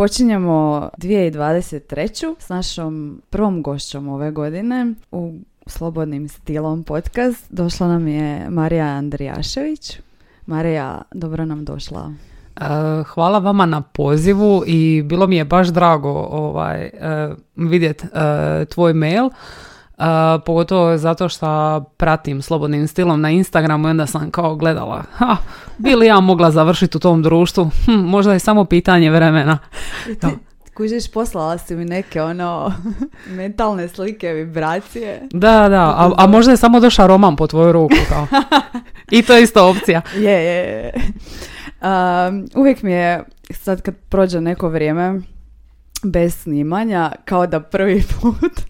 počinjemo 2023. s našom prvom gošćom ove godine u Slobodnim stilom podcast. Došla nam je Marija Andrijašević. Marija, dobro nam došla. E, hvala vama na pozivu i bilo mi je baš drago ovaj, e, vidjeti e, tvoj mail. Uh, pogotovo zato što pratim slobodnim stilom na Instagramu i onda sam kao gledala, ha, bi li ja mogla završiti u tom društvu? Hm, možda je samo pitanje vremena. Ti, kužiš, poslala si mi neke ono mentalne slike, vibracije. Da, da, a, a možda je samo došao roman po tvoju ruku. Kao. I to je isto opcija. Je, je, je. Um, uvijek mi je, sad kad prođe neko vrijeme bez snimanja, kao da prvi put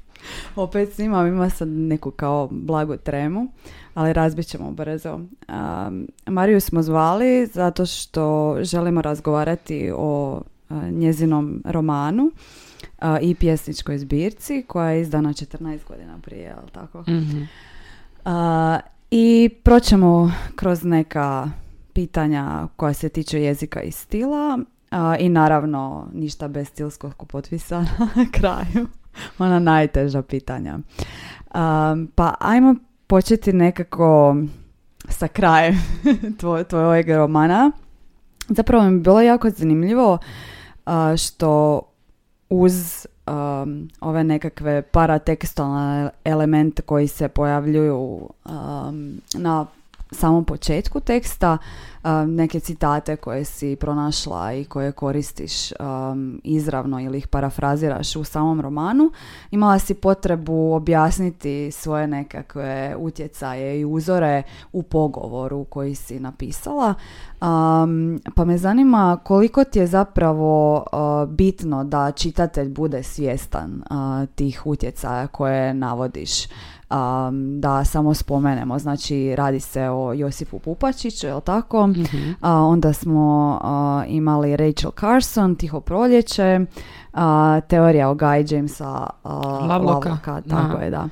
opet snimam, ima sad neku kao blagu tremu, ali razbit ćemo brzo. Um, Mariju smo zvali zato što želimo razgovarati o njezinom romanu i pjesničkoj zbirci koja je izdana 14 godina prije, jel tako? mm I proćemo kroz neka pitanja koja se tiče jezika i stila i naravno ništa bez stilskog potpisa na kraju. Ona najteža pitanja. pa ajmo početi nekako sa krajem tvoj, tvojeg romana. Zapravo mi je bilo jako zanimljivo što uz ove nekakve paratekstualne elemente koji se pojavljuju na samom početku teksta neke citate koje si pronašla i koje koristiš um, izravno ili ih parafraziraš u samom romanu, imala si potrebu objasniti svoje nekakve utjecaje i uzore u pogovoru koji si napisala. Um, pa me zanima koliko ti je zapravo bitno da čitatelj bude svjestan tih utjecaja koje navodiš um, da samo spomenemo. Znači radi se o Josipu Pupačiću, je tako? mm onda smo imali Rachel Carson, Tiho proljeće, teorija o Guy Jamesa Lavloka. tako je, da.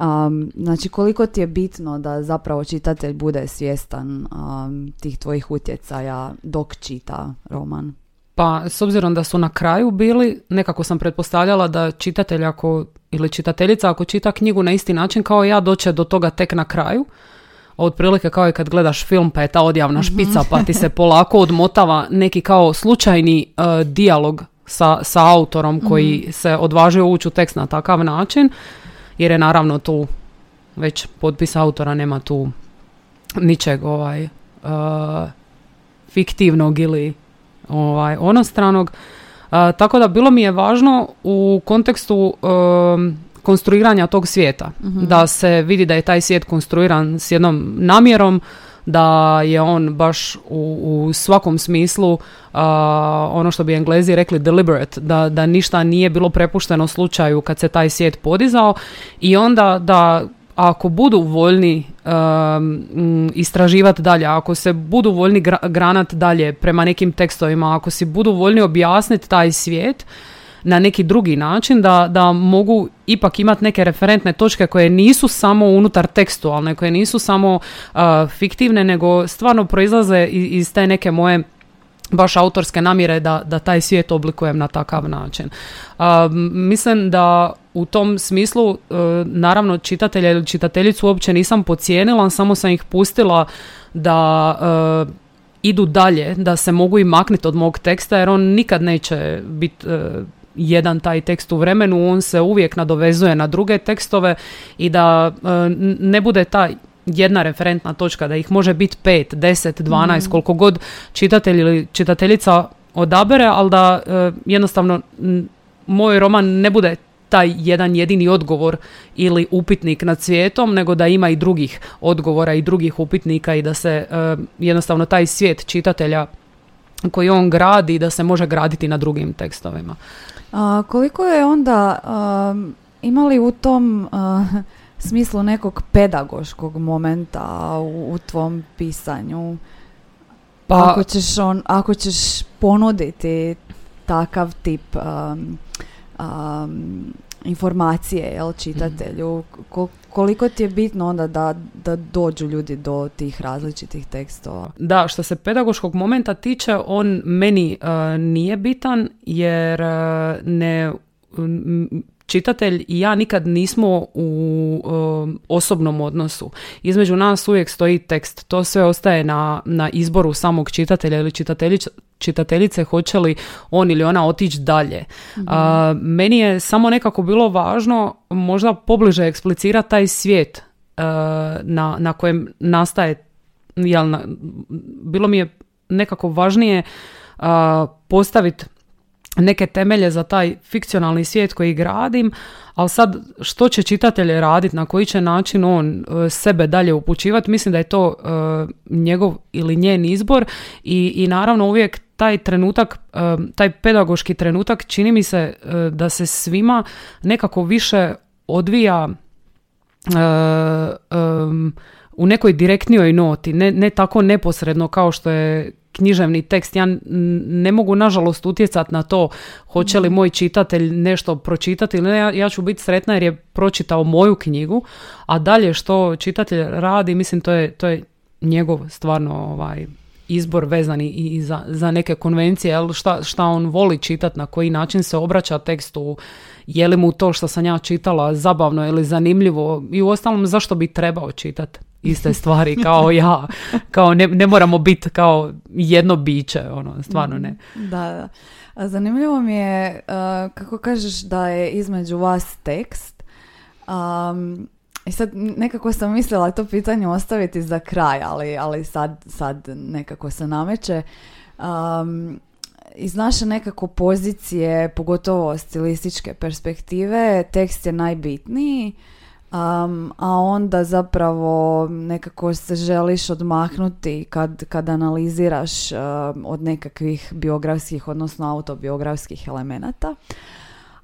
Um, znači koliko ti je bitno da zapravo čitatelj bude svjestan um, tih tvojih utjecaja dok čita roman? Pa s obzirom da su na kraju bili, nekako sam pretpostavljala da čitatelj ako, ili čitateljica ako čita knjigu na isti način kao ja doće do toga tek na kraju. Otprilike kao i kad gledaš film pa je ta odjavna mhm. špica pa ti se polako odmotava neki kao slučajni uh, dijalog sa, sa autorom koji mhm. se odvažio ući u tekst na takav način jer je naravno tu već potpis autora nema tu ničeg ovaj uh, fiktivnog ili ovaj, onostranog. tako da bilo mi je važno u kontekstu konstruiranja tog svijeta. Mhm. Da se vidi da je taj svijet konstruiran s jednom namjerom, da je on baš u, u svakom smislu ono što bi englezi rekli deliberate, da, da ništa nije bilo prepušteno slučaju kad se taj svijet podizao i onda da ako budu voljni um, istraživati dalje, ako se budu voljni gra- granat dalje prema nekim tekstovima, ako si budu voljni objasniti taj svijet na neki drugi način, da, da mogu ipak imati neke referentne točke koje nisu samo unutar tekstualne, koje nisu samo uh, fiktivne, nego stvarno proizlaze iz, iz te neke moje baš autorske namjere da, da taj svijet oblikujem na takav način. mislim da u tom smislu e, naravno čitatelja ili čitateljicu uopće nisam pocijenila, samo sam ih pustila da e, idu dalje, da se mogu i maknuti od mog teksta jer on nikad neće biti e, jedan taj tekst u vremenu, on se uvijek nadovezuje na druge tekstove i da ne bude taj jedna referentna točka, da ih može biti pet, deset, dvanaest, mm. koliko god čitatelj ili čitateljica odabere, ali da e, jednostavno moj roman ne bude taj jedan jedini odgovor ili upitnik nad svijetom, nego da ima i drugih odgovora i drugih upitnika i da se e, jednostavno taj svijet čitatelja koji on gradi, da se može graditi na drugim tekstovima. A, koliko je onda imali u tom smislu nekog pedagoškog momenta u, u tvom pisanju? Pa, ako, ćeš on, ako ćeš ponuditi takav tip um, um, informacije jel, čitatelju. koliko ti je bitno onda da, da dođu ljudi do tih različitih tekstova? Da, što se pedagoškog momenta tiče, on meni nije bitan jer ne čitatelj i ja nikad nismo u um, osobnom odnosu. Između nas uvijek stoji tekst. To sve ostaje na, na izboru samog čitatelja ili čitateljice hoće li on ili ona otići dalje. Mhm. meni je samo nekako bilo važno možda pobliže eksplicirati taj svijet uh, na, na kojem nastaje jel, na, bilo mi je nekako važnije uh, postaviti neke temelje za taj fikcionalni svijet koji gradim, ali sad što će čitatelj raditi, na koji će način on e, sebe dalje upućivati, mislim da je to e, njegov ili njen izbor i, i naravno uvijek taj trenutak, e, taj pedagoški trenutak čini mi se da se svima nekako više odvija u nekoj direktnijoj noti, ne, ne tako neposredno kao što je književni tekst. Ja ne mogu nažalost utjecati na to hoće li mhm. moj čitatelj nešto pročitati ili ne. Ja, ja ću biti sretna jer je pročitao moju knjigu, a dalje što čitatelj radi, mislim to je, to je njegov stvarno ovaj, izbor vezani i za, za neke konvencije, jel, šta, šta on voli čitati, na koji način se obraća tekstu, je li mu to što sam ja čitala zabavno ili zanimljivo i u ostalom zašto bi trebao čitati iste stvari kao ja, kao ne, ne moramo biti kao jedno biće, ono, stvarno ne. Da, da. Zanimljivo mi je uh, kako kažeš da je između vas tekst. Um, i sad nekako sam mislila to pitanje ostaviti za kraj, ali, ali sad, sad nekako se nameće. Um, iz naše nekako pozicije, pogotovo stilističke perspektive, tekst je najbitniji, um, a onda zapravo nekako se želiš odmahnuti kad, kad analiziraš od nekakvih biografskih, odnosno autobiografskih elemenata.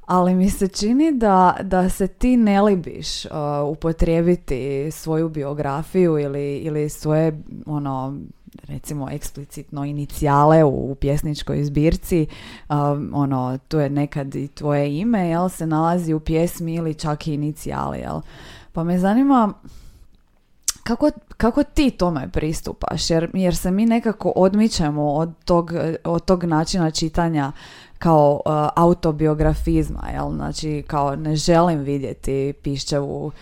Ali mi se čini da, da se ti ne libiš uh, upotrijebiti svoju biografiju ili, ili svoje ono recimo eksplicitno inicijale u, pjesničkoj zbirci. Um, ono tu je nekad i tvoje ime jel se nalazi u pjesmi ili čak i inicijali jel. Pa me zanima kako, kako ti tome pristupaš? Jer, jer se mi nekako odmičemo od tog, od tog načina čitanja kao uh, autobiografizma, jel? Znači, kao ne želim vidjeti pišćevu uh,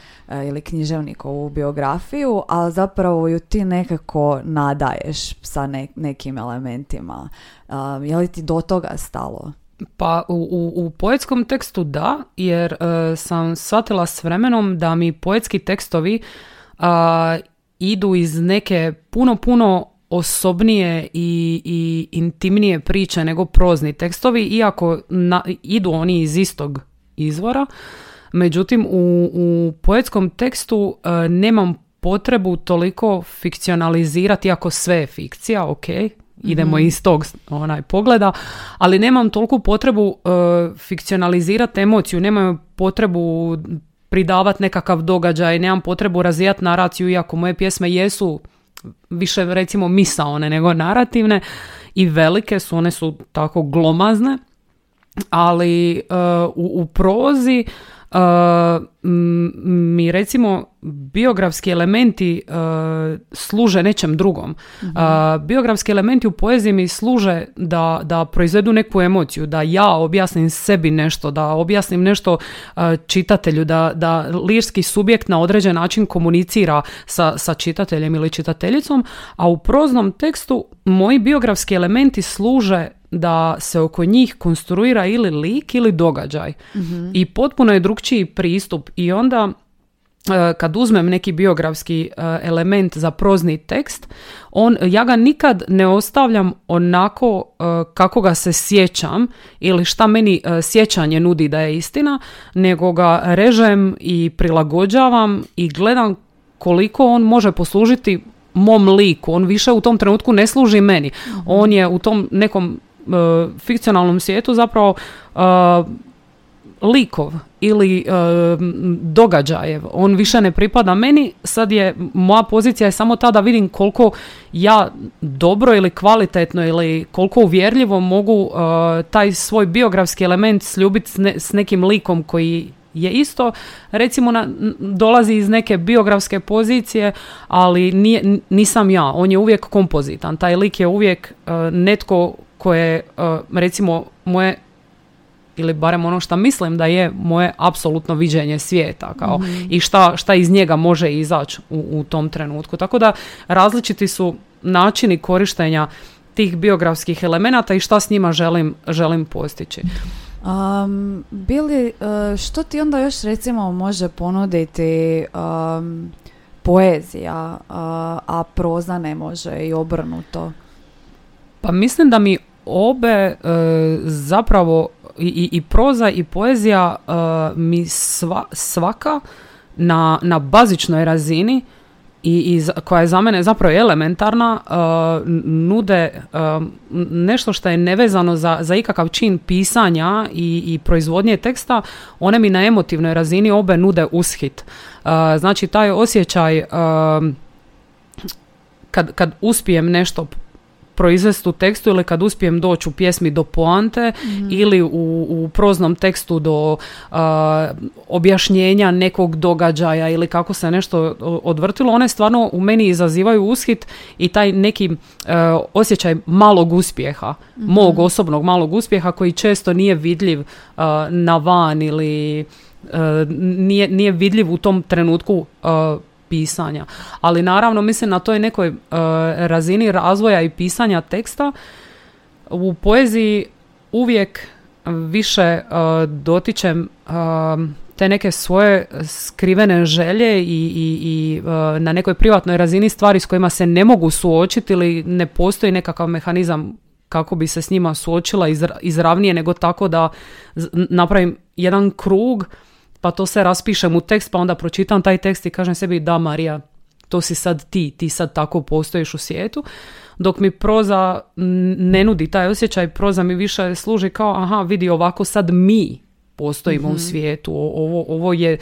ili književnikovu biografiju, ali zapravo ju ti nekako nadaješ sa nekim elementima. Uh, je li ti do toga stalo? Pa u, u, u poetskom tekstu da, jer sam shvatila s vremenom da mi poetski tekstovi idu iz neke puno, puno osobnije i, i intimnije priče nego prozni tekstovi, iako na, idu oni iz istog izvora. Međutim, u, u poetskom tekstu e, nemam potrebu toliko fikcionalizirati, iako sve je fikcija, ok, idemo mm iz tog onaj pogleda, ali nemam toliku potrebu uh, fikcionalizirati emociju, nemam potrebu pridavati nekakav događaj, nemam potrebu razvijati naraciju, iako moje pjesme jesu više recimo misaone nego narativne i velike su, one su tako glomazne, ali uh, u, u prozi mi recimo biografski elementi uh, služe nečem drugom. Uh, biografski elementi u poeziji mi služe da, da proizvedu neku emociju, da ja objasnim sebi nešto, da objasnim nešto uh, čitatelju, da, da lirski subjekt na određen način komunicira sa, sa čitateljem ili čitateljicom, a u proznom tekstu moji biografski elementi služe da se oko njih konstruira ili lik ili događaj. Mhm. I potpuno je drugčiji pristup i onda e, kad uzmem neki biografski e, element za prozni tekst, on, ja ga nikad ne ostavljam onako e, kako ga se sjećam ili šta meni sjećanje nudi da je istina, nego ga režem i prilagođavam i gledam koliko on može poslužiti mom liku. On više u tom trenutku ne služi meni. Mhm. On je u tom nekom fikcionalnom svijetu zapravo uh, likov ili uh, događajev. On više ne pripada meni, sad je, moja pozicija je samo ta da vidim koliko ja dobro ili kvalitetno ili koliko uvjerljivo mogu taj svoj biografski element sljubiti s, s nekim likom koji je isto recimo na, dolazi iz neke biografske pozicije, ali nije, nisam ja, on je uvijek kompozitan. Taj lik je uvijek uh, netko koje uh, recimo moje ili barem ono što mislim da je moje apsolutno viđenje svijeta kao mhm. i šta, šta iz njega može izaći u, u tom trenutku. Tako da različiti su načini korištenja tih biografskih elemenata i šta s njima želim, želim postići. Um, Bili, uh, što ti onda još recimo može ponuditi um, poezija, a proza ne može i obrnuto? Pa mislim da mi obe uh, zapravo i, i proza i poezija mi sva, svaka na, na bazičnoj razini i, i koja je za mene zapravo elementarna, uh, nude nešto što je nevezano za, za ikakav čin pisanja i, i proizvodnje teksta, one mi na emotivnoj razini obe nude ushit. Uh, znači taj osjećaj kad, kad uspijem nešto proizvesti u tekstu ili kad uspijem doći u pjesmi do poante mhm. ili u, u proznom tekstu do objašnjenja nekog događaja ili kako se nešto odvrtilo, one stvarno u meni izazivaju ushit i taj neki e, osjećaj malog uspjeha, mm mog osobnog malog uspjeha koji često nije vidljiv na van ili e, nije, nije vidljiv u tom trenutku pisanja. Ali naravno mislim na toj nekoj uh, razini razvoja i pisanja teksta u poeziji uvijek više uh, dotičem uh, te neke svoje skrivene želje i, i, i na nekoj privatnoj razini stvari s kojima se ne mogu suočiti ili ne postoji nekakav mehanizam kako bi se s njima suočila izravnije nego tako da napravim jedan krug pa to se raspišem u tekst, pa onda pročitam taj tekst i kažem sebi da Marija, to si sad ti, ti sad tako postojiš u svijetu. Dok mi proza ne nudi taj osjećaj, proza mi više služi kao aha, vidi ovako sad mi postojimo u mhm. svijetu, ovo, ovo je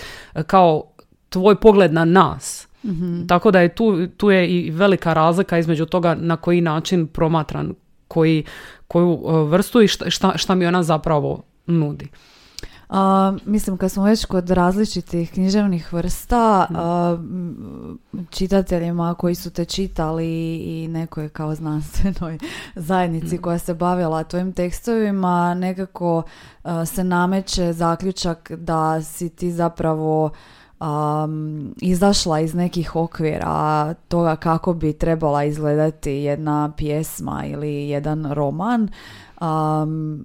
kao tvoj pogled na nas. mm Tako da je tu, tu je i velika razlika između toga na koji način promatran koji, koju e, vrstu i šta, šta mi ona zapravo nudi. A, mislim, kad smo već kod različitih književnih vrsta, čitateljima koji su te čitali i nekoj kao znanstvenoj zajednici koja se bavila tvojim tekstovima, nekako se nameće zaključak da si ti zapravo um, izašla iz nekih okvira toga kako bi trebala izgledati jedna pjesma ili jedan roman. Um,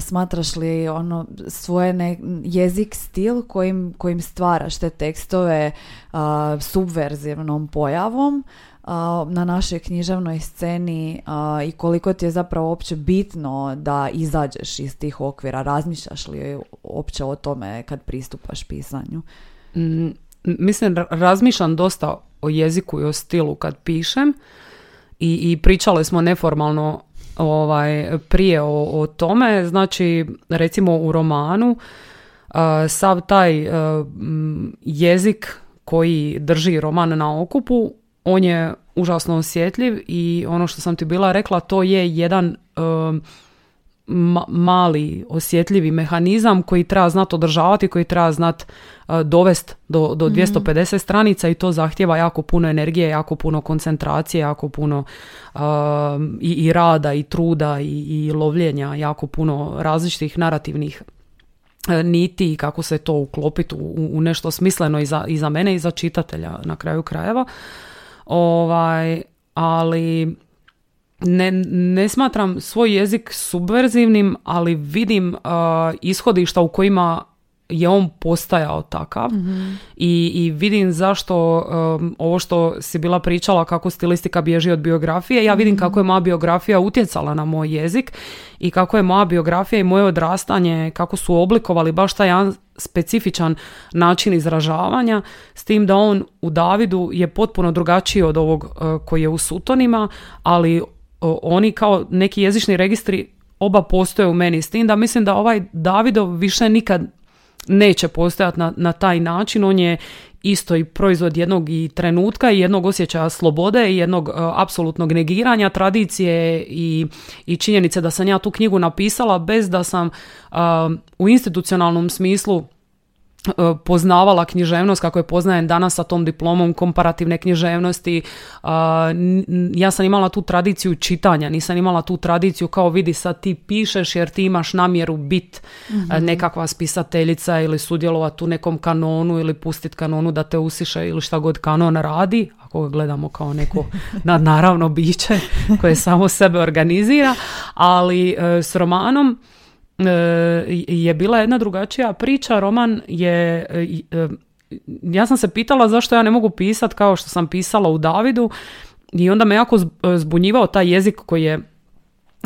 smatraš li ono svoje jezik, stil kojim, kojim stvaraš te tekstove uh, subverzivnom pojavom uh, na našoj književnoj sceni i koliko ti je zapravo uopće bitno da izađeš iz tih okvira, razmišljaš li uopće o tome kad pristupaš pisanju? Mm, mislim, razmišljam dosta o jeziku i o stilu kad pišem i, i pričali smo neformalno ovaj, prije o, o tome. Znači, recimo u romanu, sav taj jezik koji drži roman na okupu, on je užasno osjetljiv i ono što sam ti bila rekla, to je jedan mali osjetljivi mehanizam koji treba znati održavati, koji treba znati uh, dovest do, do 250 mhm. stranica i to zahtjeva jako puno energije, jako puno koncentracije, jako puno i, i rada i truda i, i lovljenja, jako puno različitih narativnih uh, niti i kako se to uklopiti u, u nešto smisleno i za, i za mene i za čitatelja na kraju krajeva. Ovaj, ali ne, ne smatram svoj jezik subverzivnim, ali vidim uh, ishodišta u kojima je on postajao takav mhm. I, i vidim zašto um, ovo što si bila pričala kako stilistika bježi od biografije, ja vidim mhm. kako je moja biografija utjecala na moj jezik i kako je moja biografija i moje odrastanje, kako su oblikovali baš taj jedan specifičan način izražavanja, s tim da on u Davidu je potpuno drugačiji od ovog uh, koji je u Sutonima, ali oni kao neki jezični registri oba postoje u meni s tim da mislim da ovaj Davidov više nikad neće postojati na, na taj način. On je isto i proizvod jednog i trenutka i jednog osjećaja slobode i jednog uh, apsolutnog negiranja tradicije i, i činjenice da sam ja tu knjigu napisala bez da sam u institucionalnom smislu poznavala književnost kako je poznajem danas sa tom diplomom komparativne književnosti. Ja sam imala tu tradiciju čitanja, nisam imala tu tradiciju kao vidi sad ti pišeš jer ti imaš namjeru bit mhm. nekakva spisateljica ili sudjelovati u nekom kanonu ili pustit kanonu da te usiše ili šta god kanon radi, ako ga gledamo kao neko nadnaravno biće koje samo sebe organizira, ali e, s romanom E, je bila jedna drugačija priča. Roman je, e, e, ja sam se pitala zašto ja ne mogu pisati kao što sam pisala u Davidu i onda me jako zbunjivao taj jezik koji je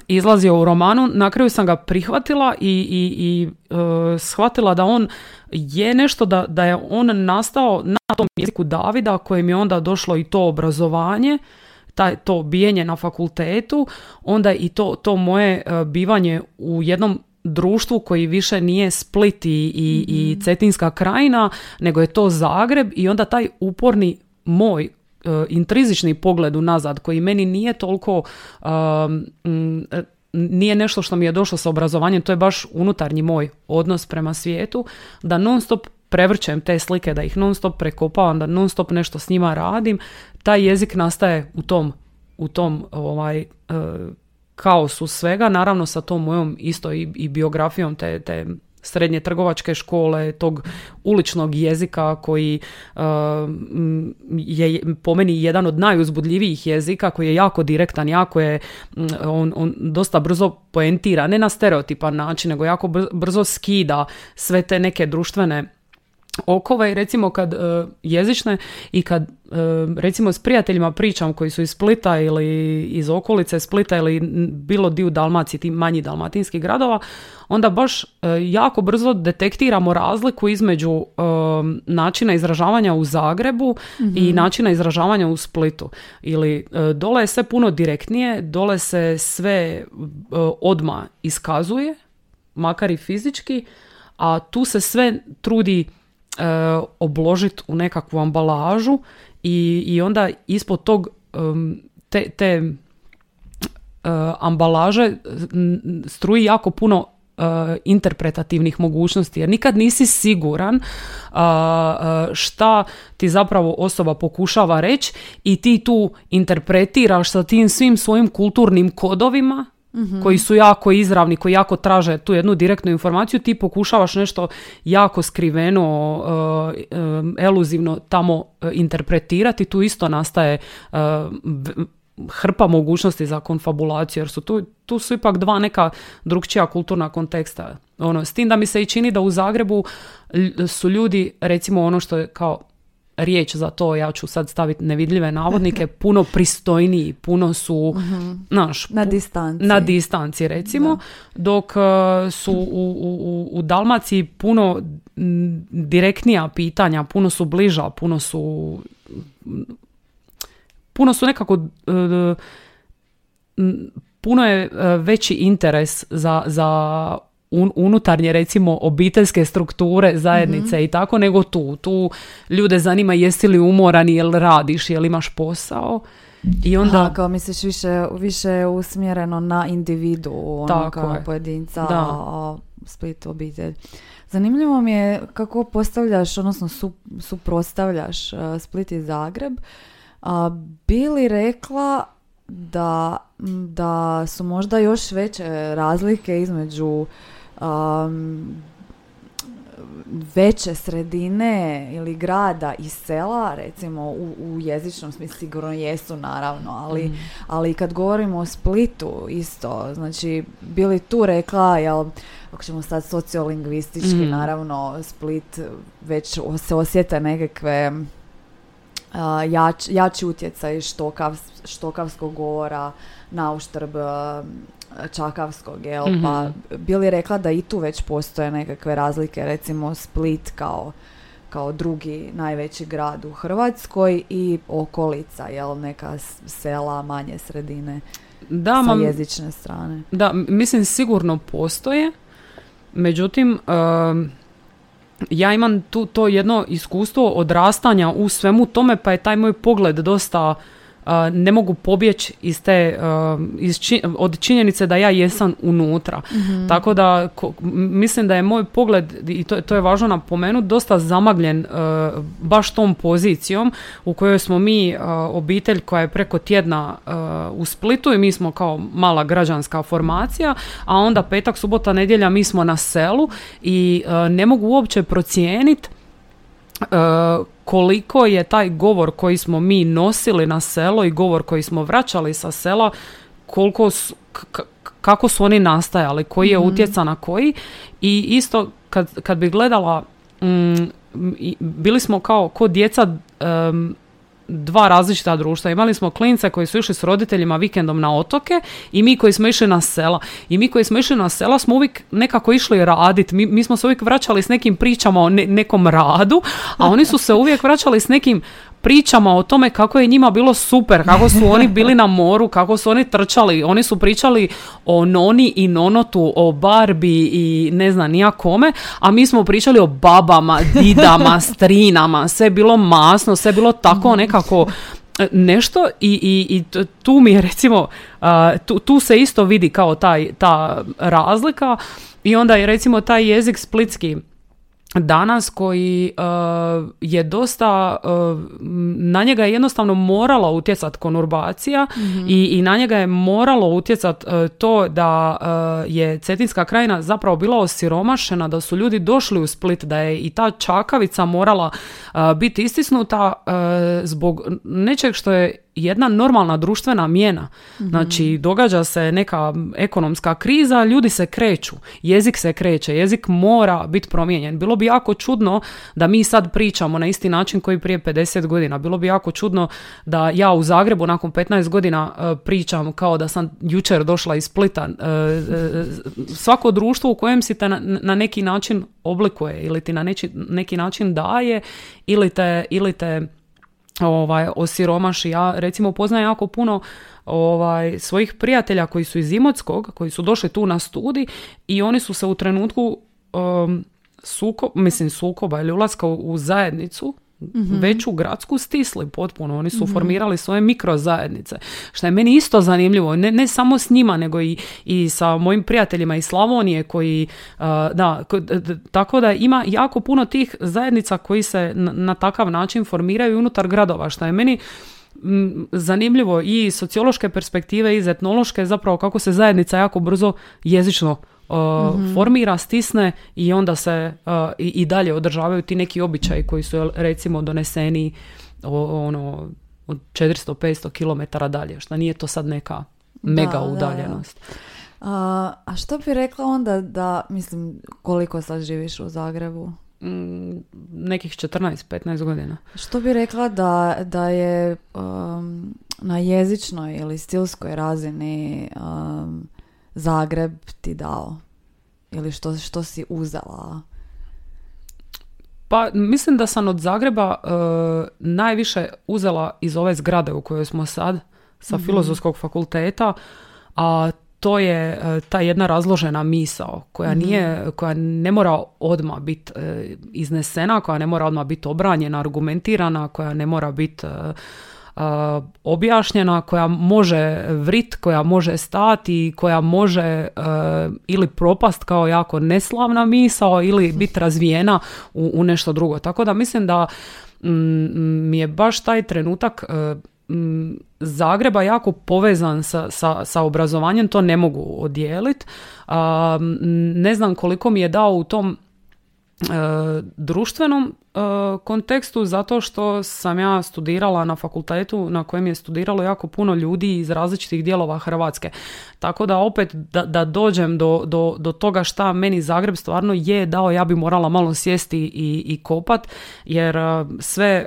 izlazio u romanu. Na kraju sam ga prihvatila i, i, i shvatila da on je nešto, da, da je on nastao na tom jeziku Davida kojem je onda došlo i to obrazovanje taj, to bijenje na fakultetu, onda i to, to moje bivanje u jednom društvu koji više nije Split i, i, mhm. Cetinska krajina, nego je to Zagreb i onda taj uporni moj uh, intrizični pogled unazad koji meni nije toliko um, nije nešto što mi je došlo sa obrazovanjem, to je baš unutarnji moj odnos prema svijetu, da non stop prevrćem te slike, da ih non stop prekopavam, da non stop nešto s njima radim, taj jezik nastaje u tom u tom ovaj uh, kaosu svega, naravno sa tom mojom isto i, i biografijom te, te srednje trgovačke škole, tog uličnog jezika koji uh, je po meni jedan od najuzbudljivijih jezika, koji je jako direktan, jako je, on, on dosta brzo poentira, ne na stereotipan način, nego jako brzo skida sve te neke društvene okova i recimo kad uh, jezične i kad uh, recimo s prijateljima pričam koji su iz Splita ili iz okolice Splita ili bilo dio Dalmacije, ti manji dalmatinskih gradova, onda baš uh, jako brzo detektiramo razliku između načina izražavanja u Zagrebu i mhm. načina izražavanja u Splitu. Ili dole je sve puno direktnije, dole se sve odma iskazuje, makar i fizički, a tu se sve trudi e, obložiti u nekakvu ambalažu i, i onda ispod tog te, te e, ambalaže struji jako puno e, interpretativnih mogućnosti jer nikad nisi siguran uh, šta ti zapravo osoba pokušava reći i ti tu interpretiraš sa tim svim svojim kulturnim kodovima Mhm. koji su jako izravni, koji jako traže tu jednu direktnu informaciju, ti pokušavaš nešto jako skriveno, uh, eluzivno tamo uh, interpretirati, tu isto nastaje uh, hrpa mogućnosti za konfabulaciju, jer su tu, tu su ipak dva neka drugčija kulturna konteksta. Ono, s tim da mi se i čini da u Zagrebu su ljudi, recimo ono što je kao riječ za to, ja ću sad staviti nevidljive navodnike, puno pristojniji, puno su, naš, na distanci. Na distanci, recimo, dok e, su u, u, u Dalmaciji puno direktnija pitanja, puno su bliža, puno su puno su nekako e, puno je e, veći interes za, za unutarnje recimo obiteljske strukture zajednice mhm. i tako nego tu. Tu ljude zanima jesi li umoran, jel radiš, jel imaš posao. I onda... Aha, kao misliš više, više usmjereno na individu, ono tako kao je. pojedinca, da. a split obitelj. Zanimljivo mi je kako postavljaš, odnosno su, suprostavljaš uh, Split i Zagreb. A, bi li rekla da, da su možda još veće razlike između um, veće sredine ili grada i sela, recimo u, u jezičnom smislu sigurno jesu naravno, ali, mm. ali kad govorimo o Splitu isto, znači bili tu rekla, jel, ako ćemo sad sociolingvistički, mm. naravno Split već se osjete nekakve uh, jač, jači utjecaj štokav, štokavskog govora na uštrb Čakavskog, jel? Pa mhm. bili rekla da i tu već postoje nekakve razlike, recimo Split kao kao drugi najveći grad u Hrvatskoj i okolica, jel, neka sela, manje sredine da, sa jezične strane. Da, mislim sigurno postoje, međutim, ja imam tu to jedno iskustvo odrastanja u svemu tome, pa je taj moj pogled dosta ne mogu pobjeći iz te, iz od činjenice da ja jesam unutra. Mhm. Tako da mislim da je moj pogled, i to, to je važno napomenuti, dosta zamagljen baš tom pozicijom u kojoj smo mi obitelj koja je preko tjedna u Splitu i mi smo kao mala građanska formacija, a onda petak, subota, nedjelja mi smo na selu i ne mogu uopće procijeniti koliko je taj govor koji smo mi nosili na selo i govor koji smo vraćali sa sela, koliko su, kako su oni nastajali, koji je mm utjeca na koji? I isto kad, kad bi gledala mm, bili smo kao ko djeca dva različita društva. Imali smo klince koji su išli s roditeljima vikendom na otoke i mi koji smo išli na sela. I mi koji smo išli na sela smo uvijek nekako išli raditi. Mi, mi smo se uvijek vraćali s nekim pričama o nekom radu, a oni su se uvijek vraćali s nekim pričama o tome kako je njima bilo super, kako su oni bili na moru, kako su oni trčali. Oni su pričali o Noni i Nonotu, o Barbi i ne znam nija kome, a mi smo pričali o babama, didama, strinama, sve je bilo masno, sve je bilo tako nekako e, nešto i, i, i tu mi je recimo, tu, tu se isto vidi kao taj, ta razlika i onda je recimo taj jezik splitski danas koji uh, je dosta, uh, na njega je jednostavno morala utjecati konurbacija mhm. i, i na njega je moralo utjecati uh, to da je Cetinska krajina zapravo bila osiromašena, da su ljudi došli u Split, da je i ta čakavica morala biti istisnuta zbog nečeg što je jedna normalna društvena mjena. mm Znači, događa se neka ekonomska kriza, ljudi se kreću, jezik se kreće, jezik mora biti promijenjen. Bilo bi jako čudno da mi sad pričamo na isti način koji prije 50 godina. Bilo bi jako čudno da ja u Zagrebu nakon 15 godina uh, pričam kao da sam jučer došla iz Splita. Uh, uh, svako društvo u kojem si te na, na neki način oblikuje ili ti na neči, neki način daje ili te, ili te ovaj, osiromaši. Ja recimo poznajem jako puno ovaj, svojih prijatelja koji su iz Imotskog, koji su došli tu na studij i oni su se u trenutku um, suko, mislim sukoba ili ulaska u, zajednicu mm veću gradsku stisli potpuno. Oni su mm formirali svoje mikrozajednice. Što je meni isto zanimljivo. Ne, ne samo s njima, nego i, i sa mojim prijateljima iz Slavonije koji, uh, da, tako da ima jako puno tih zajednica koji se na, na takav način formiraju unutar gradova. Što je meni zanimljivo i sociološke perspektive i iz etnološke zapravo kako se zajednica jako brzo jezično uh, formira, stisne i onda se uh, i, i, dalje održavaju ti neki običaji koji su recimo doneseni ono od 400-500 km dalje, što nije to sad neka mega udaljenost. A, a što bi rekla onda da, mislim, koliko sad živiš u Zagrebu? Mm, nekih 14-15 godina. Što bi rekla da, da je um, na jezičnoj ili stilskoj razini um, Zagreb ti dao? Ili što, što si uzela? Pa mislim da sam od Zagreba e, najviše uzela iz ove zgrade u kojoj smo sad, sa mm filozofskog fakulteta, a to je e, ta jedna razložena misao koja mhm. nije, koja ne mora odmah biti e, iznesena, koja ne mora odmah biti obranjena, argumentirana, koja ne mora biti objašnjena, koja može vrit, koja može stati, koja može ili propast kao jako neslavna misao ili biti razvijena u, u nešto drugo. Tako da mislim da mi je baš taj trenutak Zagreba jako povezan sa, sa, sa obrazovanjem, to ne mogu odijeliti. Ne znam koliko mi je dao u tom E, društvenom e, kontekstu zato što sam ja studirala na fakultetu na kojem je studiralo jako puno ljudi iz različitih dijelova Hrvatske. Tako da opet da, da dođem do, do, do toga šta meni Zagreb stvarno je dao, ja bi morala malo sjesti i, i kopat jer e, sve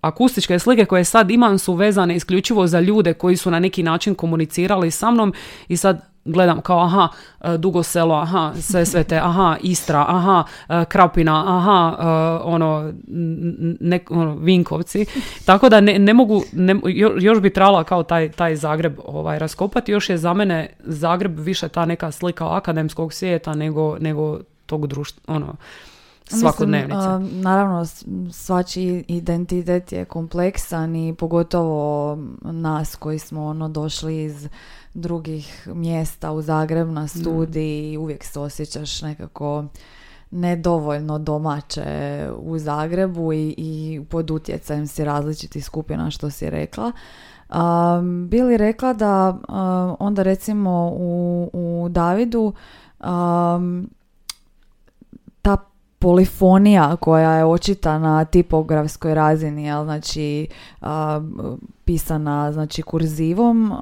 akustičke slike koje sad imam su vezane isključivo za ljude koji su na neki način komunicirali sa mnom i sad gledam kao aha, e, Dugo selo, aha, sve sve te, aha, Istra, aha, e, Krapina, aha, e, ono, ne, ono Vinkovci. Tako da ne, ne mogu, ne, još bi trebala kao taj, taj Zagreb ovaj, raskopati. Još je za mene Zagreb više ta neka slika akademskog svijeta nego, nego tog društva, ono, svakodnevnice. Mislim, naravno, svači identitet je kompleksan i pogotovo nas koji smo ono došli iz drugih mjesta u Zagreb na studij i uvijek se osjećaš nekako nedovoljno domaće u Zagrebu i, i pod utjecajem si različitih skupina što si rekla. Um, bili rekla da onda recimo u, u Davidu um, polifonija koja je očita na tipografskoj razini, jel, znači pisana znači kurzivom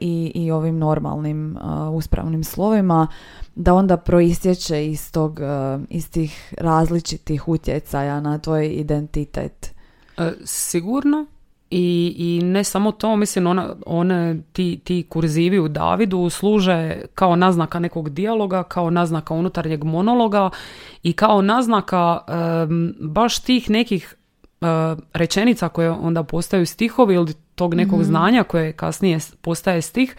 i, i ovim normalnim uspravnim slovima, da onda proistječe iz, tog, iz tih različitih utjecaja na tvoj identitet. E, sigurno, i, I ne samo to, mislim, ona, one, ti, ti kurzivi u Davidu služe kao naznaka nekog dijaloga, kao naznaka unutarnjeg monologa i kao naznaka baš tih nekih uh, rečenica koje onda postaju stihovi ili tog nekog mhm. znanja koje kasnije postaje stih,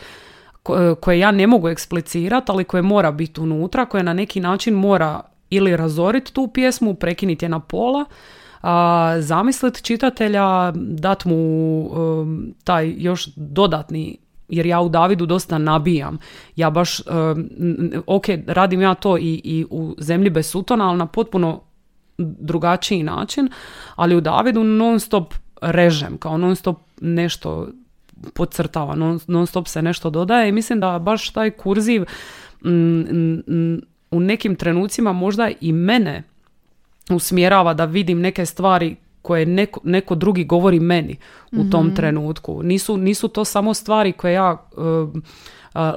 koje ja ne mogu eksplicirati, ali koje mora biti unutra, koje na neki način mora ili razoriti tu pjesmu, prekinuti je na pola, zamislit čitatelja, dat mu um, taj još dodatni jer ja u Davidu dosta nabijam. Ja baš, um, ok, radim ja to i, i u zemlji bez sutona, ali na potpuno drugačiji način, ali u Davidu non stop režem, kao non stop nešto podcrtava, non, non stop se nešto dodaje i mislim da baš taj kurziv u nekim trenucima možda i mene usmjerava da vidim neke stvari koje neko, neko drugi govori meni u tom mhm. trenutku. Nisu, nisu to samo stvari koje ja uh, uh,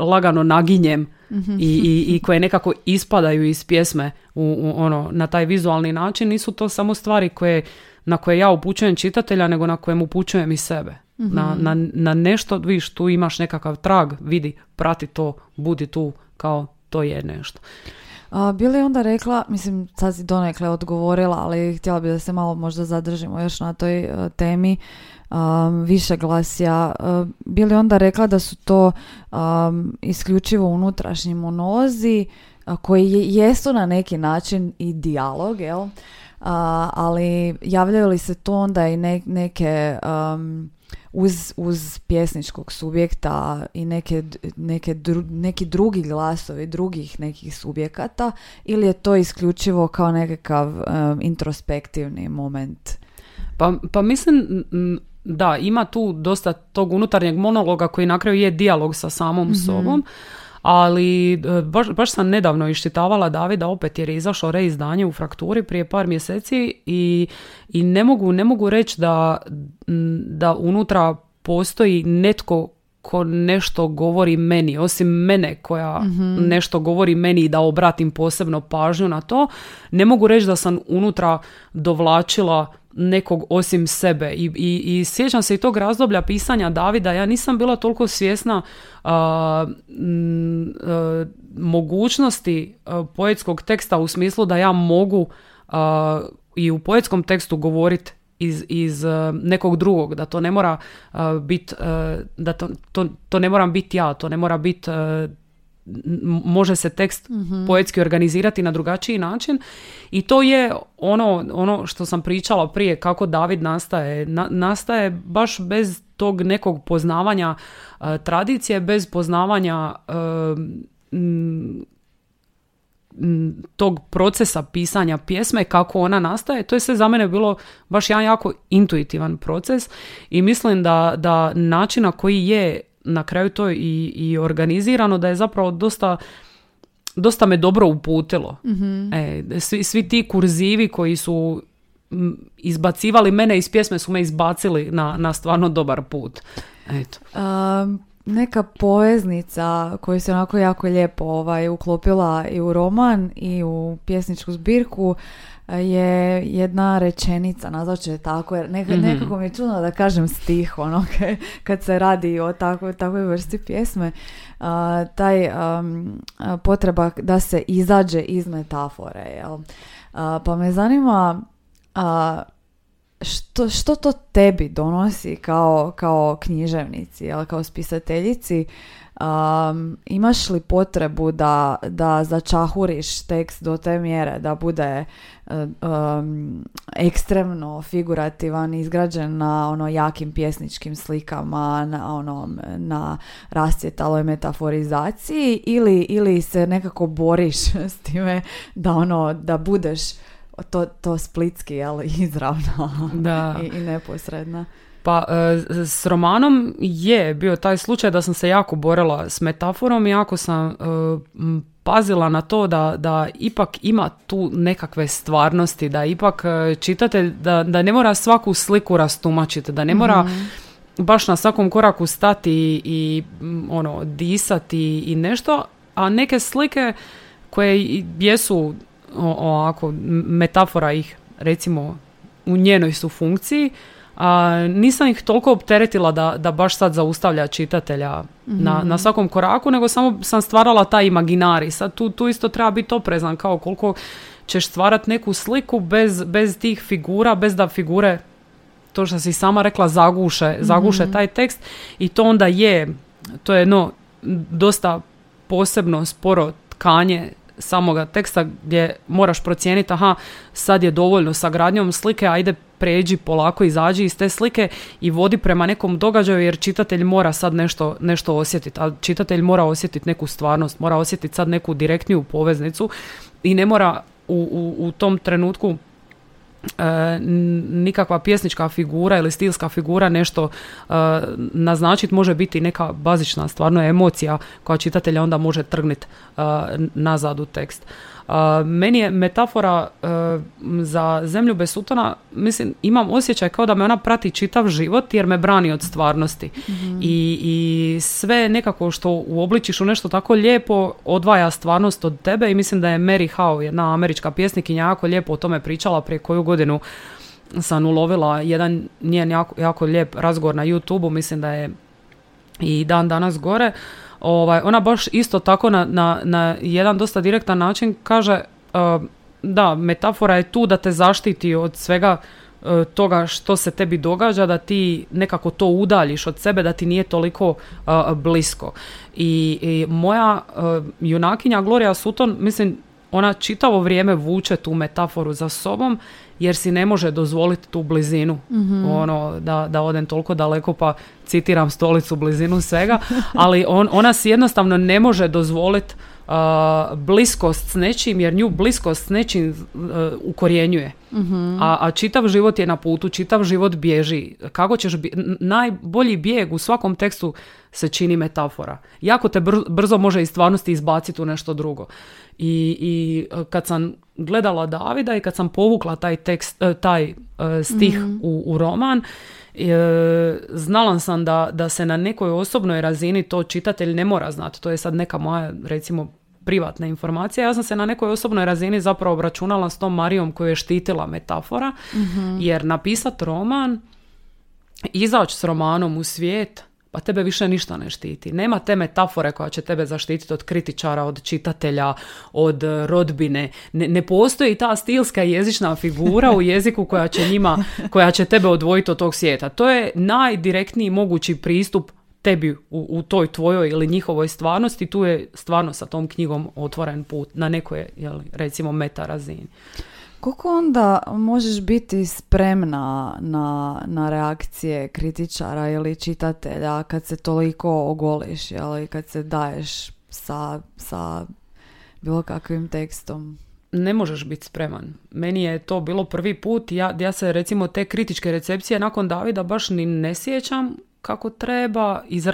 lagano naginjem mhm. i, i, i, koje nekako ispadaju iz pjesme u, ono, na taj vizualni način. Nisu to samo stvari koje, na koje ja upućujem čitatelja, nego na kojem upućujem i sebe. Na, mhm. na, na nešto, viš, tu imaš nekakav trag, vidi, prati to, budi tu, kao to je nešto. A, bili onda rekla, mislim sad si donekle odgovorila, ali htjela bi da se malo možda zadržimo još na toj e, temi više glasja. Uh, bili onda rekla da su to isključivo unutrašnji monolozi koji jesu na neki način i dijalog, jel? ali javljaju li se to onda i neke uz, uz pjesničkog subjekta i neke, neke neki drugi glasovi drugih nekih subjekata ili je to isključivo kao nekakav introspektivni moment? Pa, pa mislim da, ima tu dosta tog unutarnjeg monologa koji na kraju je dijalog sa samom mm sobom, ali e, baš, baš sam nedavno iščitavala Davida opet jer je izašao reizdanje u frakturi prije par mjeseci i, i ne mogu, ne mogu reći da, da unutra postoji netko ko nešto govori meni, osim mene koja mhm. nešto govori meni i da obratim posebno pažnju na to, ne mogu reći da sam unutra dovlačila nekog osim sebe. I, i, i sjećam se i tog razdoblja pisanja Davida ja nisam bila toliko svjesna mogućnosti poetskog teksta u smislu da ja mogu i u poetskom tekstu govoriti iz, iz nekog drugog, da to ne mora biti, da to, to, to ne moram biti ja, to ne mora biti može se tekst mm poetski organizirati na drugačiji način. I to je ono, ono što sam pričala prije kako David nastaje. nastaje baš bez tog nekog poznavanja uh, tradicije, bez poznavanja uh, tog procesa pisanja pjesme, kako ona nastaje, to je sve za mene bilo baš jedan jako intuitivan proces i mislim da, da način na koji je na kraju to i, i organizirano da je zapravo dosta dosta me dobro uputilo. mm E, svi, svi ti kurzivi koji su izbacivali mene iz pjesme su me izbacili na, na stvarno dobar put. Eto. Um, neka poveznica koju se onako jako lijepo ovaj, uklopila i u roman i u pjesničku zbirku je jedna rečenica, nazvat će tako, jer mhm. nekako mi je čudno da kažem stih, ono, kad se radi o takvoj, takvoj vrsti pjesme, taj potreba da se izađe iz metafore, jel? pa me zanima što, što to tebi donosi kao, kao književnici, ali kao spisateljici, um, imaš li potrebu da, da začahuriš tekst do te mjere da bude um, ekstremno figurativan, izgrađen na ono jakim pjesničkim slikama, na onom na rascjetaloj metaforizaciji ili, ili se nekako boriš s time da ono da budeš to, to splitski, ali izravno da. I, i neposredno. Pa e, s romanom je bio taj slučaj da sam se jako borila s metaforom i jako sam e, pazila na to da, da ipak ima tu nekakve stvarnosti, da ipak e, čitate, da, da ne mora svaku sliku rastumačiti, da ne mora mhm. baš na svakom koraku stati i, i ono, disati i nešto, a neke slike koje jesu ovako metafora ih recimo u njenoj su funkciji, a, nisam ih toliko opteretila da, da baš sad zaustavlja čitatelja na, mhm. na svakom koraku, nego samo sam stvarala taj imaginari. Sad tu, tu isto treba biti oprezan kao koliko ćeš stvarati neku sliku bez, bez tih figura, bez da figure to što si sama rekla zaguše, zaguše mhm. taj tekst i to onda je, to je jedno dosta posebno sporo tkanje samoga teksta gdje moraš procijeniti aha sad je dovoljno sa gradnjom slike ajde pređi polako izađi iz te slike i vodi prema nekom događaju jer čitatelj mora sad nešto, nešto osjetiti a čitatelj mora osjetiti neku stvarnost mora osjetiti sad neku direktniju poveznicu i ne mora u, u, u tom trenutku E, nikakva pjesnička figura ili stilska figura nešto e, naznačiti može biti neka bazična stvarno emocija koja čitatelja onda može trgniti e, nazad u tekst. Meni je metafora e, za zemlju bez sutona, mislim, imam osjećaj kao da me ona prati čitav život jer me brani od stvarnosti. Mhm. I, I sve nekako što uobličiš u nešto tako lijepo odvaja stvarnost od tebe i mislim da je Mary Howe, jedna američka pjesnikinja, jako lijepo o tome pričala prije koju godinu sam ulovila jedan njen jako, jako lijep razgovor na YouTube-u, mislim da je i dan danas gore ovaj, ona baš isto tako na, na, na jedan dosta direktan način kaže uh, da, metafora je tu da te zaštiti od svega uh, toga što se tebi događa, da ti nekako to udaljiš od sebe, da ti nije toliko uh, blisko. I, I, moja junakinja Gloria Sutton, mislim, ona čitavo vrijeme vuče tu metaforu za sobom jer si ne može dozvoliti tu blizinu. Mm ono da, da odem toliko daleko pa citiram stolicu blizinu svega ali on, ona si jednostavno ne može dozvoliti uh, bliskost s nečim jer nju bliskost s nečim uh, ukorjenjuje. Mhm. a, a čitav život je na putu čitav život bježi. Kako ćeš bi, najbolji bijeg u svakom tekstu se čini metafora. Jako te brzo može iz stvarnosti izbaciti u nešto drugo i, i e, kad sam gledala Davida i kad sam povukla taj tekst, e, taj e, stih mhm. u, u roman, znala sam da, da se na nekoj osobnoj razini to čitatelj ne mora znati. To je sad neka moja, recimo, privatna informacija. Ja sam se na nekoj osobnoj razini zapravo obračunala s tom Marijom koju je štitila metafora, mhm. jer napisat roman, izaći s romanom u svijet, pa tebe više ništa ne štiti. Nema te metafore koja će tebe zaštititi od kritičara, od čitatelja, od e, rodbine. Ne, ne postoji ta stilska jezična figura u jeziku koja će njima, koja će tebe odvojiti od tog svijeta. To je najdirektniji mogući pristup tebi u, u toj tvojoj ili njihovoj stvarnosti. Tu je stvarno sa tom knjigom otvoren put na nekoj, jel, recimo, meta razini. Koliko onda možeš biti spremna na, na reakcije kritičara ili čitatelja kad se toliko ogoliš ili kad se daješ sa, sa bilo kakvim tekstom? Ne možeš biti spreman. Meni je to bilo prvi put. Ja, ja se recimo te kritičke recepcije nakon Davida baš ni ne sjećam kako treba, iz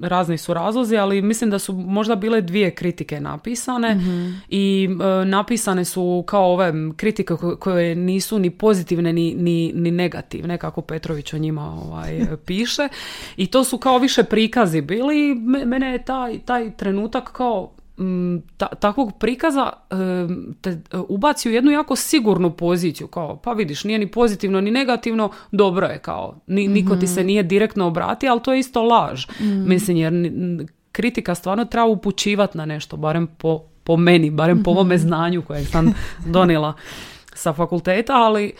razni su razlozi, ali mislim da su možda bile dvije kritike napisane mhm. i e, napisane su kao ove kritike koje nisu ni pozitivne ni, ni, ni negativne, kako Petrović o njima ovaj, piše. I to su kao više prikazi bili. Mene je taj, taj trenutak kao ta, takvog prikaza te ubaci u jednu jako sigurnu poziciju kao pa vidiš nije ni pozitivno ni negativno dobro je kao ni, niko ti se mhm. nije direktno obrati ali to je isto laž mm mislim jer kritika stvarno treba upućivati na nešto barem po, po meni barem po ovome mhm. znanju kojeg sam donijela sa fakulteta ali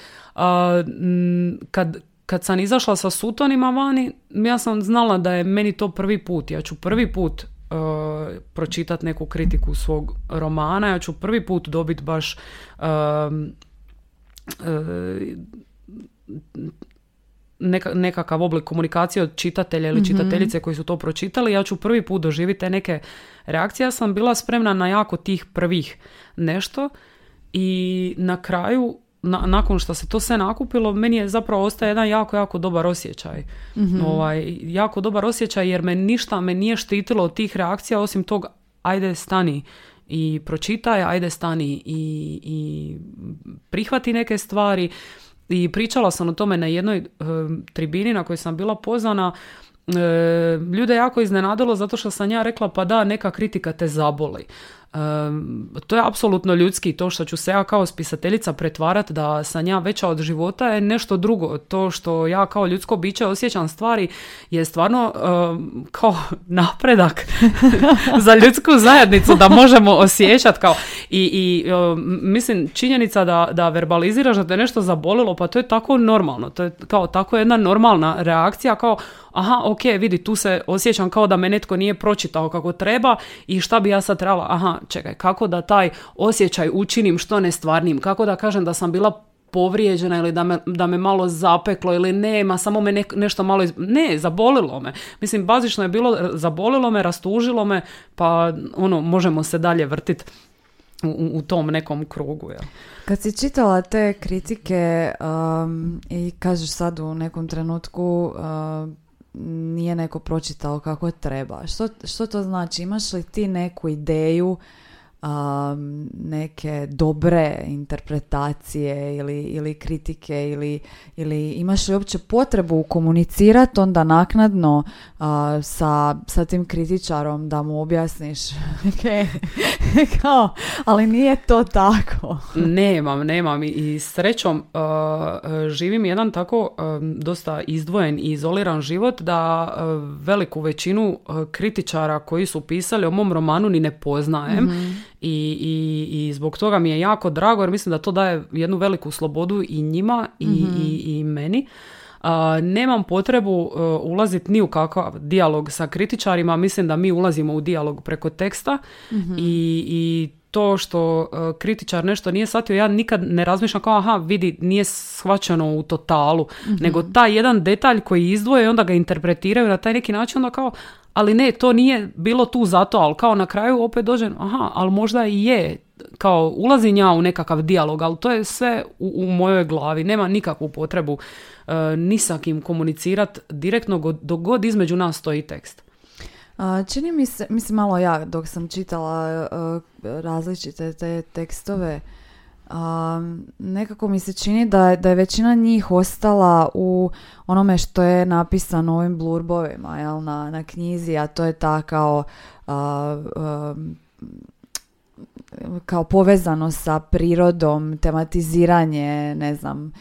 kad, kad sam izašla sa sutonima vani, ja sam znala da je meni to prvi put. Ja ću prvi put uh, pročitati neku kritiku svog romana, ja ću prvi put dobiti baš neka, nekakav oblik komunikacije od čitatelja ili mhm. čitateljice koji su to pročitali, ja ću prvi put doživjeti te neke reakcije. Ja sam bila spremna na jako tih prvih nešto i na kraju nakon što se to sve nakupilo, meni je zapravo ostaje jedan jako, jako dobar osjećaj. mm Ovaj, jako dobar osjećaj jer me ništa me nije štitilo od tih reakcija osim tog ajde stani i pročitaj, ajde stani i, i prihvati neke stvari. I pričala sam o tome na jednoj e, tribini na kojoj sam bila pozvana. E, ljude jako iznenadilo zato što sam ja rekla pa da, neka kritika te zaboli to je apsolutno ljudski, to što ću se ja kao spisateljica pretvarati da sam ja veća od života je nešto drugo. To što ja kao ljudsko biće osjećam stvari je stvarno kao napredak za ljudsku zajednicu da možemo osjećati kao i, i mislim činjenica da, da verbaliziraš da te nešto zabolilo pa to je tako normalno, to je kao tako jedna normalna reakcija kao aha, ok, vidi, tu se osjećam kao da me netko nije pročitao kako treba i šta bi ja sad trebala, aha, čekaj, kako da taj osjećaj učinim što nestvarnim, kako da kažem da sam bila povrijeđena ili da me, da me malo zapeklo ili nema, samo me nešto malo... Iz... Ne, zabolilo me. Mislim, bazično je bilo, zabolilo me, rastužilo me, pa ono, možemo se dalje vrtiti u, u tom nekom krugu. Ja. Kad si čitala te kritike um, i kažeš sad u nekom trenutku uh, nije neko pročitao kako treba. Što, što to znači? Imaš li ti neku ideju um, neke dobre interpretacije ili, ili kritike ili, ili imaš li uopće potrebu komunicirati onda naknadno sa, sa tim kritičarom da mu objasniš? Kao, ali nije to tako. Nemam, nemam. I srećom živim jedan tako dosta izdvojen i izoliran život da veliku većinu kritičara koji su pisali o mom romanu ni ne poznajem. Mhm. I, i, i zbog toga mi je jako drago jer mislim da to daje jednu veliku slobodu i njima i, mhm. i, i meni. nemam potrebu uh, ulaziti ni u kakav dijalog sa kritičarima, mislim da mi ulazimo u dijalog preko teksta mhm. i, i to što uh, kritičar nešto nije shvatio, ja nikad ne razmišljam kao aha, vidi, nije shvaćeno u totalu, mhm. nego taj jedan detalj koji izdvoje onda ga interpretiraju na taj neki način, onda kao ali ne, to nije bilo tu zato, ali kao na kraju opet dođem, aha, ali možda i je, kao ulazim ja u nekakav dijalog, ali to je sve u, u mojoj glavi, nema nikakvu potrebu uh, ni sa kim komunicirati direktno dok god između nas stoji tekst. čini mi se, mislim malo ja dok sam čitala e, različite te tekstove, Um, nekako mi se čini da, da je većina njih ostala u onome što je napisano ovim blurbovima jel, na, na knjizi, a to je ta kao kao povezano sa prirodom, tematiziranje, ne znam,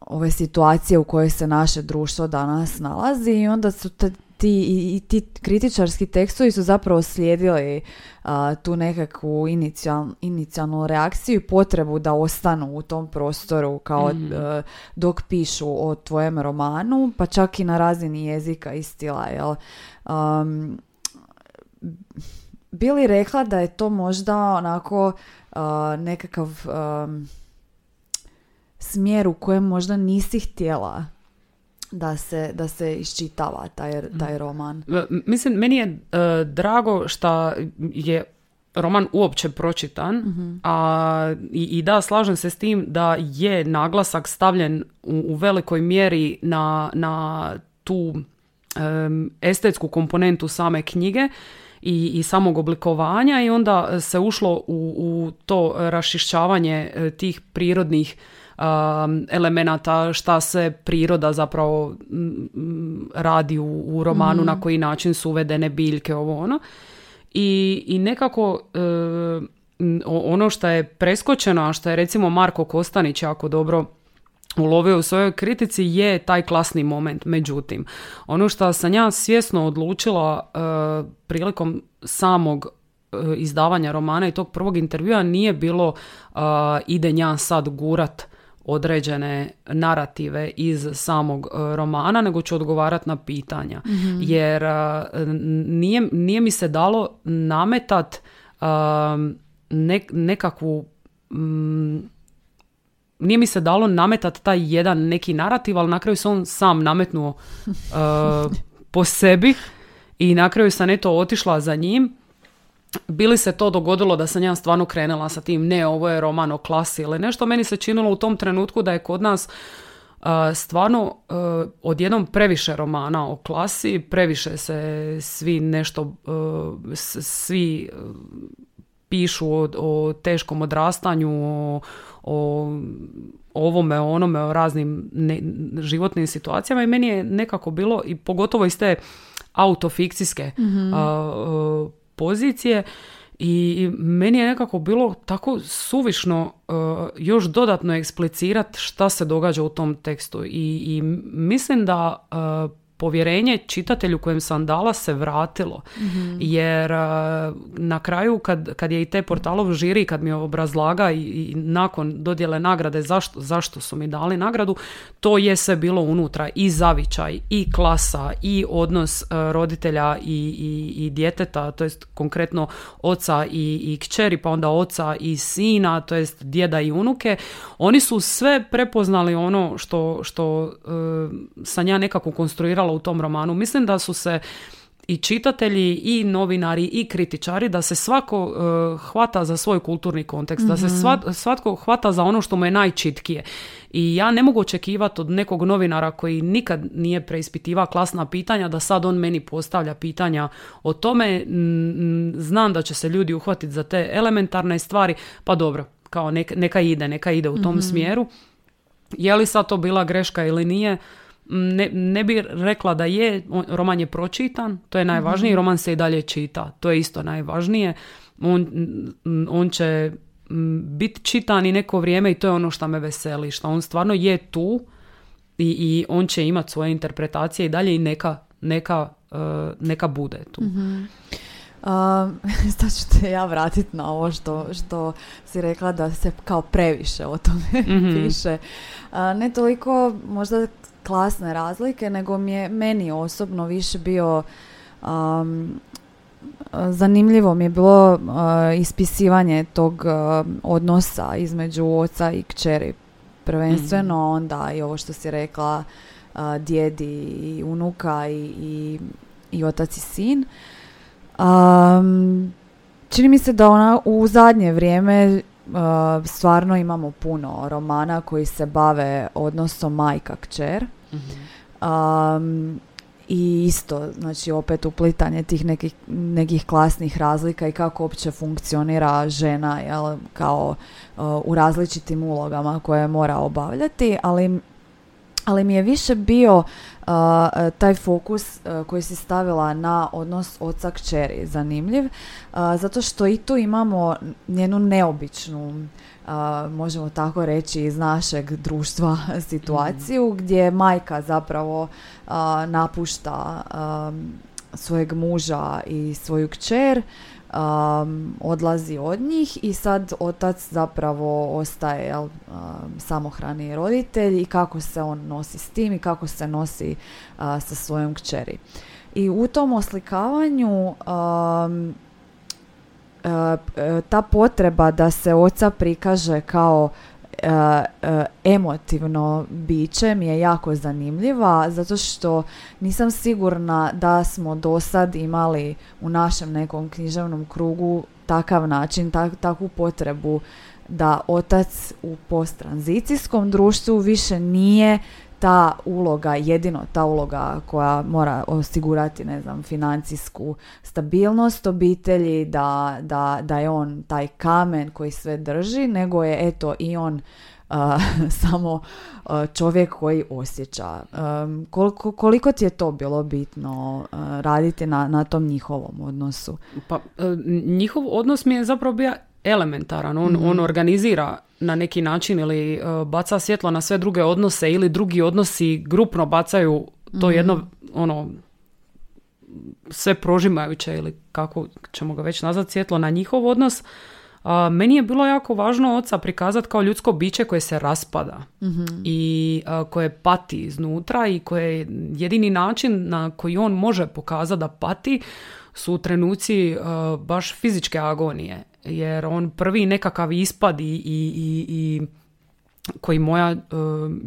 ove situacije u kojoj se naše društvo danas nalazi i onda su te, ti, i, ti kritičarski tekstovi su zapravo slijedili tu nekakvu inicial, inicijalnu reakciju i potrebu da ostanu u tom prostoru kao mhm. e, dok pišu o tvojem romanu, pa čak i na razini jezika i stila. Jel? Um, bili rekla da je to možda onako nekakav smjer u kojem možda nisi htjela da se, da se iščitava taj, taj roman. Mislim, meni je uh, drago što je roman uopće pročitan, mhm. a i, i, da, slažem se s tim da je naglasak stavljen u, u velikoj mjeri na, na tu estetsku komponentu same knjige i, i samog oblikovanja i onda se ušlo u, u to rašišćavanje e, tih prirodnih um, elemenata šta se priroda zapravo radi u, u romanu, na mhm. koji način su uvedene biljke, ovo ono. I, i nekako e, ono što je preskočeno, a što je recimo Marko Kostanić jako dobro ulovio u svojoj kritici je taj klasni moment. Međutim, ono što sam ja svjesno odlučila e, prilikom samog izdavanja romana i tog prvog intervjua nije bilo uh, ide nja sad gurat određene narative iz samog romana, nego ću odgovarati na pitanja. Mhm. Jer nije, nije mi se dalo nametat nekakvu mm, nije mi se dalo nametat taj jedan neki narativ, ali na kraju se on sam nametnuo uh, po sebi i na kraju sam eto otišla za njim. Bili se to dogodilo da sam ja stvarno krenula sa tim, ne, ovo je roman o klasi ili nešto, meni se činilo u tom trenutku da je kod nas uh, stvarno uh, odjednom previše romana o klasi, previše se svi nešto, uh, svi pišu o, o teškom odrastanju, o, o ovome, onome, o raznim životnim situacijama i meni je nekako bilo, i pogotovo iz te autofikcijske mm pozicije, i meni je nekako bilo tako suvišno još dodatno eksplicirati šta se događa u tom tekstu. I, i mislim da povjerenje čitatelju kojem sam dala se vratilo. Mhm. Jer na kraju kad, kad je i te portalov žiri, kad mi obrazlaga i, i nakon dodjele nagrade zašto, zašto su mi dali nagradu, to je sve bilo unutra. I zavičaj, i klasa, i odnos roditelja i, i, i djeteta, to jest konkretno oca i, i kćeri, pa onda oca i sina, to jest djeda i unuke. Oni su sve prepoznali ono što, što uh, sam ja nekako konstruirala u tom romanu. Mislim da su se i čitatelji i novinari i kritičari da se svako uh, hvata za svoj kulturni kontekst, da se mhm. svatko hvata za ono što mu je najčitkije. I ja ne mogu očekivati od nekog novinara koji nikad nije preispitivao klasna pitanja da sad on meni postavlja pitanja o tome. Znam da će se ljudi uhvatiti za te elementarne stvari, pa dobro, kao neka, neka ide, neka ide u tom mhm. smjeru. Je li sad to bila greška ili nije? Ne, ne bi rekla da je, roman je pročitan, to je najvažnije, mm roman se i dalje čita, to je isto najvažnije. On, on će biti čitan i neko vrijeme i to je ono što me veseli, što on stvarno je tu i, i on će imati svoje interpretacije i dalje i neka, neka, uh, neka bude tu. Mm-hmm. sad ću te ja vratiti na ovo što, što si rekla da se kao previše o tome mm piše. ne toliko možda klasne razlike, nego mi je meni osobno više bio um, zanimljivo mi je bilo uh, ispisivanje tog uh, odnosa između oca i kćeri. Prvenstveno mm onda i ovo što si rekla uh, djedi i unuka i, i, i otac i sin. Um, čini mi se da ona u zadnje vrijeme stvarno imamo puno romana koji se bave odnosom majka kćer. Um, I isto, znači opet uplitanje tih nekih, nekih klasnih razlika i kako uopće funkcionira žena jel, kao uh, u različitim ulogama koje mora obavljati, ali ali mi je više bio uh, taj fokus uh, koji si stavila na odnos oca kćeri zanimljiv, uh, zato što i tu imamo njenu neobičnu možemo tako reći iz našeg društva situaciju gdje majka zapravo napušta svojeg muža i svoju kćer um, odlazi od njih i sad otac zapravo ostaje jel, um, samohrani roditelj i kako se on nosi s tim i kako se nosi sa svojom kćeri. I u tom oslikavanju um, ta potreba da se oca prikaže kao emotivno biće mi je jako zanimljiva zato što nisam sigurna da smo do sad imali u našem nekom književnom krugu takav način, tak, takvu potrebu da otac u posttranzicijskom društvu više nije ta uloga, jedino ta uloga koja mora osigurati, ne znam, financijsku stabilnost obitelji, da, da, da je on taj kamen koji sve drži, nego je eto i on samo čovjek koji osjeća. koliko, koliko ti je to bilo bitno raditi na, na tom njihovom odnosu? Pa, e, njihov odnos mi je zapravo bio elementaran. On, on mhm. organizira na neki način ili uh, baca svjetlo na sve druge odnose ili drugi odnosi grupno bacaju to mm jedno ono sve prožimajuće ili kako ćemo ga već nazvati svjetlo na njihov odnos, a, meni je bilo jako važno oca prikazati kao ljudsko biće koje se raspada Mhm. i a, koje pati iznutra i koje je jedini način na koji on može pokazati da pati su trenuci a, baš fizičke agonije jer on prvi nekakav ispad i, i, i, i koji moja e,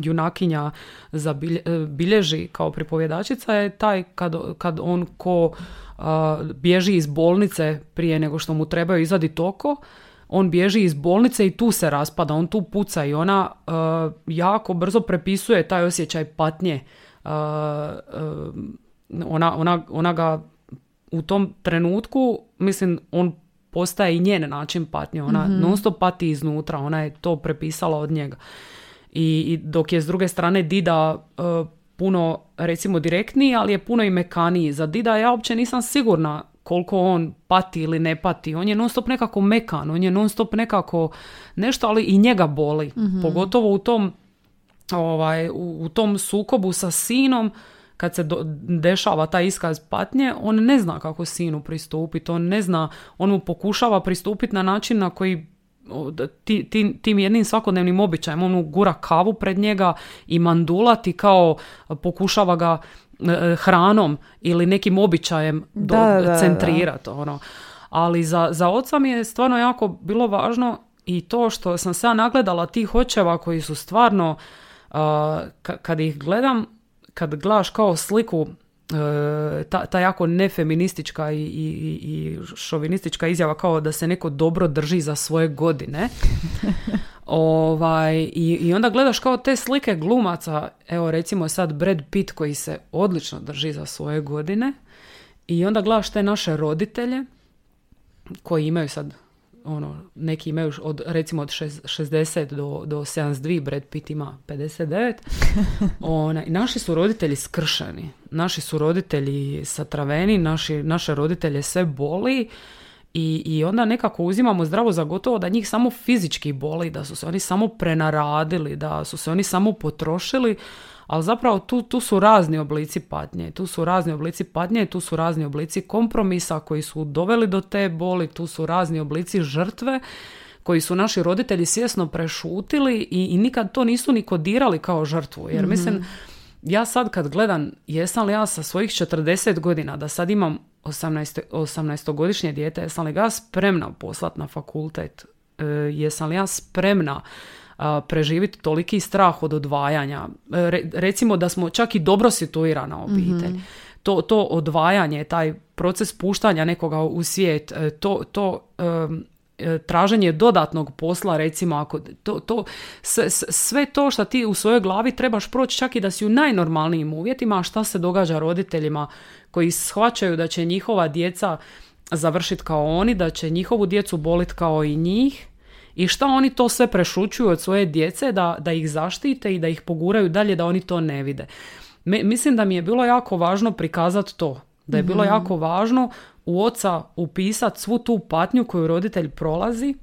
junakinja zabilje- e, bilježi kao pripovjedačica je taj kad, kad on ko a, bježi iz bolnice prije nego što mu trebaju izvaditi oko, on bježi iz bolnice i tu se raspada, on tu puca i ona e, jako brzo prepisuje taj osjećaj patnje. Ona, ona, ona ga u tom trenutku, mislim, on postaje i njen način patnje. Ona non stop pati iznutra, ona je to prepisala od njega. I, i dok je s druge strane Dida e, puno, recimo, direktniji, ali je puno i mekaniji. Za Dida ja uopće nisam sigurna koliko on pati ili ne pati. On je non stop nekako mekan, on je non stop nekako nešto, ali i njega boli. Pogotovo u tom ovaj, u, u tom sukobu sa sinom, kad se do- dešava taj iskaz patnje, on ne zna kako sinu pristupiti, on ne zna, on mu pokušava pristupiti na način na koji ti, ti- tim jednim svakodnevnim običajem, on mu gura kavu pred njega i mandulati kao pokušava ga e, hranom ili nekim običajem do, Da, da, da. centrirati. Ono. Ali za, za oca mi je stvarno jako bilo važno i to što sam se ja nagledala tih očeva koji su stvarno, ka- kad ih gledam, kad gledaš kao sliku e, ta, ta jako nefeministička i, i, i- i šovinistička izjava kao da se neko dobro drži za svoje godine. ovaj, i, I onda gledaš kao te slike glumaca, evo recimo sad Brad Pitt koji se odlično drži za svoje godine i onda gledaš te naše roditelje koji imaju sad ono, neki imaju od, recimo od šez- 60 do, do 72, Brad Pitt ima 59. Ona, naši su roditelji skršeni, naši su roditelji satraveni, naši, naše roditelje sve boli i, i onda nekako uzimamo zdravo za gotovo da njih samo fizički boli, da su se oni samo prenaradili, da su se oni samo potrošili, ali zapravo tu, tu su razni oblici patnje, tu su razni oblici patnje, tu su razni oblici kompromisa koji su doveli do te boli, tu su razni oblici žrtve koji su naši roditelji svjesno prešutili i, i nikad to nisu ni kodirali kao žrtvu. Jer mislim, ja sad kad gledam, jesam li ja sa svojih 40 godina, da sad imam 18, 18-godišnje dijete, jesam li ga spremna poslat na fakultet? E, jesam li ja spremna preživjeti toliki strah od odvajanja? E, re- recimo da smo čak i dobro situirana obitelj. To, to odvajanje, taj proces puštanja nekoga u svijet, e, to, to e, traženje dodatnog posla, recimo, ako to, to, sve, sve to što ti u svojoj glavi trebaš proći čak i da si u najnormalnijim uvjetima, a šta se događa roditeljima koji shvaćaju da će njihova djeca završiti kao oni, da će njihovu djecu bolit kao i njih i šta oni to sve prešućuju od svoje djece da, da ih zaštite i da ih poguraju dalje da oni to ne vide. Me- mislim da mi je bilo jako važno prikazati to. Da je bilo jako važno u oca upisati svu tu patnju koju roditelj prolazi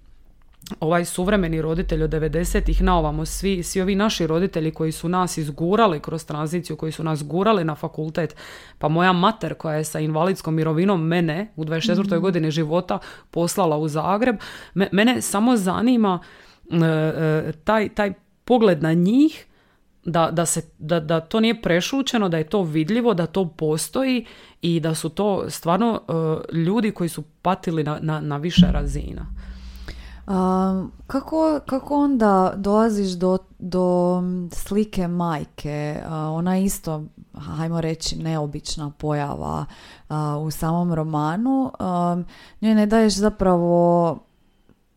ovaj suvremeni roditelj od 90-ih na ovamo, svi, svi ovi naši roditelji koji su nas izgurali kroz tranziciju, koji su nas gurali na fakultet, pa moja mater koja je sa invalidskom mirovinom mene u 24. godini života poslala u Zagreb, me- mene samo zanima e, e, taj, taj pogled na njih da, da, se, da, da to nije prešućeno, da je to vidljivo, da to postoji i da su to stvarno e, ljudi koji su patili na, na, na više razina. A, kako, kako onda dolaziš do, do slike majke? A, ona je isto, hajmo reći, neobična pojava a, u samom romanu. A, njoj ne daješ zapravo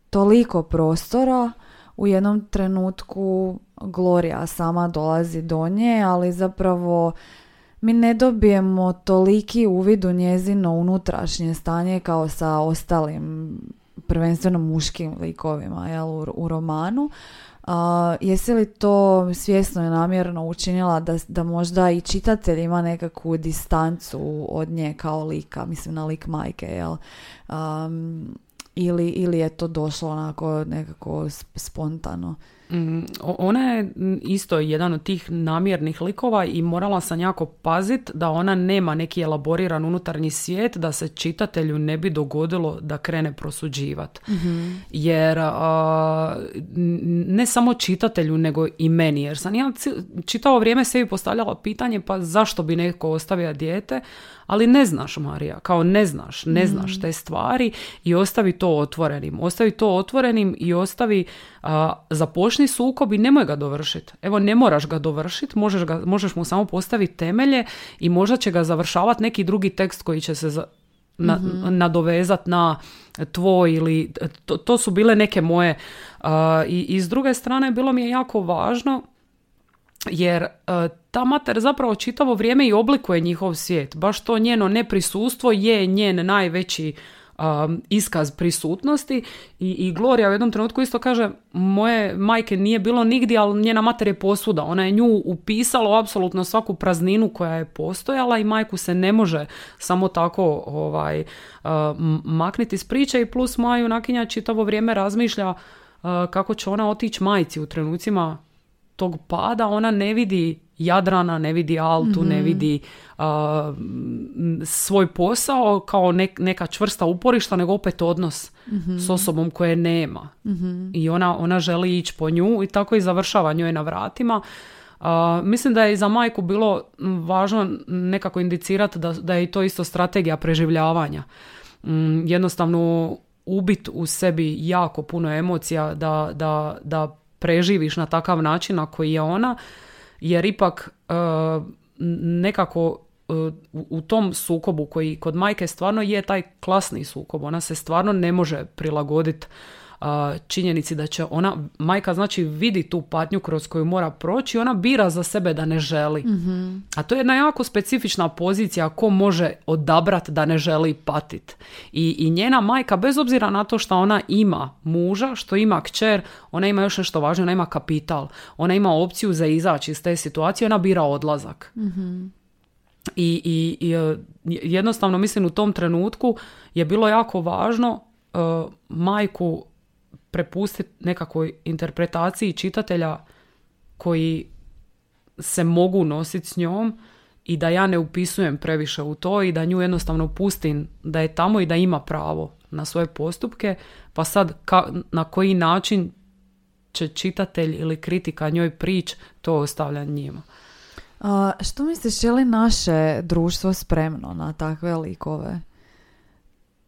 toliko prostora u jednom trenutku Gloria sama dolazi do nje, ali zapravo mi ne dobijemo toliki uvid u njezino unutrašnje stanje kao sa ostalim prvenstveno muškim likovima jel, u, u romanu. A, jesi li to svjesno i namjerno učinila da, da možda i čitatelj ima nekakvu distancu od nje kao lika, mislim na lik majke, jel? Am, ili, ili je to došlo onako nekako spontano? Mm, ona je isto jedan od tih namjernih likova i morala sam jako pazit da ona nema neki elaboriran unutarnji svijet da se čitatelju ne bi dogodilo da krene prosuđivat. Mhm. Jer ne samo čitatelju nego i meni. Jer sam ja čitavo vrijeme sebi postavljala pitanje pa zašto bi neko ostavio dijete, ali ne znaš Marija, kao ne znaš, ne znaš te stvari i ostavi to otvorenim. Ostavi to otvorenim i ostavi, a, započni sukob i nemoj ga dovršiti. Evo ne moraš ga dovršiti, možeš, ga, možeš mu samo postaviti temelje i možda će ga završavati neki drugi tekst koji će se za, na, mm nadovezat na tvoj ili to, to su bile neke moje i, i s druge strane bilo mi je jako važno jer ta mater zapravo čitavo vrijeme i oblikuje njihov svijet. Baš to njeno neprisustvo je njen najveći um, iskaz prisutnosti I, i Gloria u jednom trenutku isto kaže moje majke nije bilo nigdje, ali njena mater je posuda. Ona je nju upisala u apsolutno svaku prazninu koja je postojala i majku se ne može samo tako ovaj, uh, makniti iz priče i plus Maju nakinja čitavo vrijeme razmišlja kako će ona otići majci u trenucima tog pada, ona ne vidi Jadrana, ne vidi Altu, ne mhm. vidi svoj posao kao neka čvrsta uporišta, nego opet odnos mm s osobom koje nema. Mhm. I ona, ona želi ići po nju i tako i završava njoj na vratima. mislim da je i za majku bilo važno nekako indicirati da, da je to isto strategija preživljavanja. Mm, jednostavno ubit u sebi jako puno emocija da, da, da preživiš na takav način na koji je ona jer ipak e, nekako e, u tom sukobu koji kod majke stvarno je taj klasni sukob, ona se stvarno ne može prilagoditi činjenici da će ona, majka znači vidi tu patnju kroz koju mora proći i ona bira za sebe da ne želi. mm A to je jedna jako specifična pozicija ko može odabrati da ne želi patit. I, I njena majka, bez obzira na to što ona ima muža, što ima kćer, ona ima još nešto važno, ona ima kapital. Ona ima opciju za izaći iz te situacije, ona bira odlazak. mm I, i, i jednostavno mislim u tom trenutku je bilo jako važno uh, majku prepustiti nekakvoj interpretaciji čitatelja koji se mogu nositi s njom i da ja ne upisujem previše u to i da nju jednostavno pustim da je tamo i da ima pravo na svoje postupke, pa sad ka, na koji način će čitatelj ili kritika njoj prić, to ostavlja njima. A, što misliš, je li naše društvo spremno na takve likove?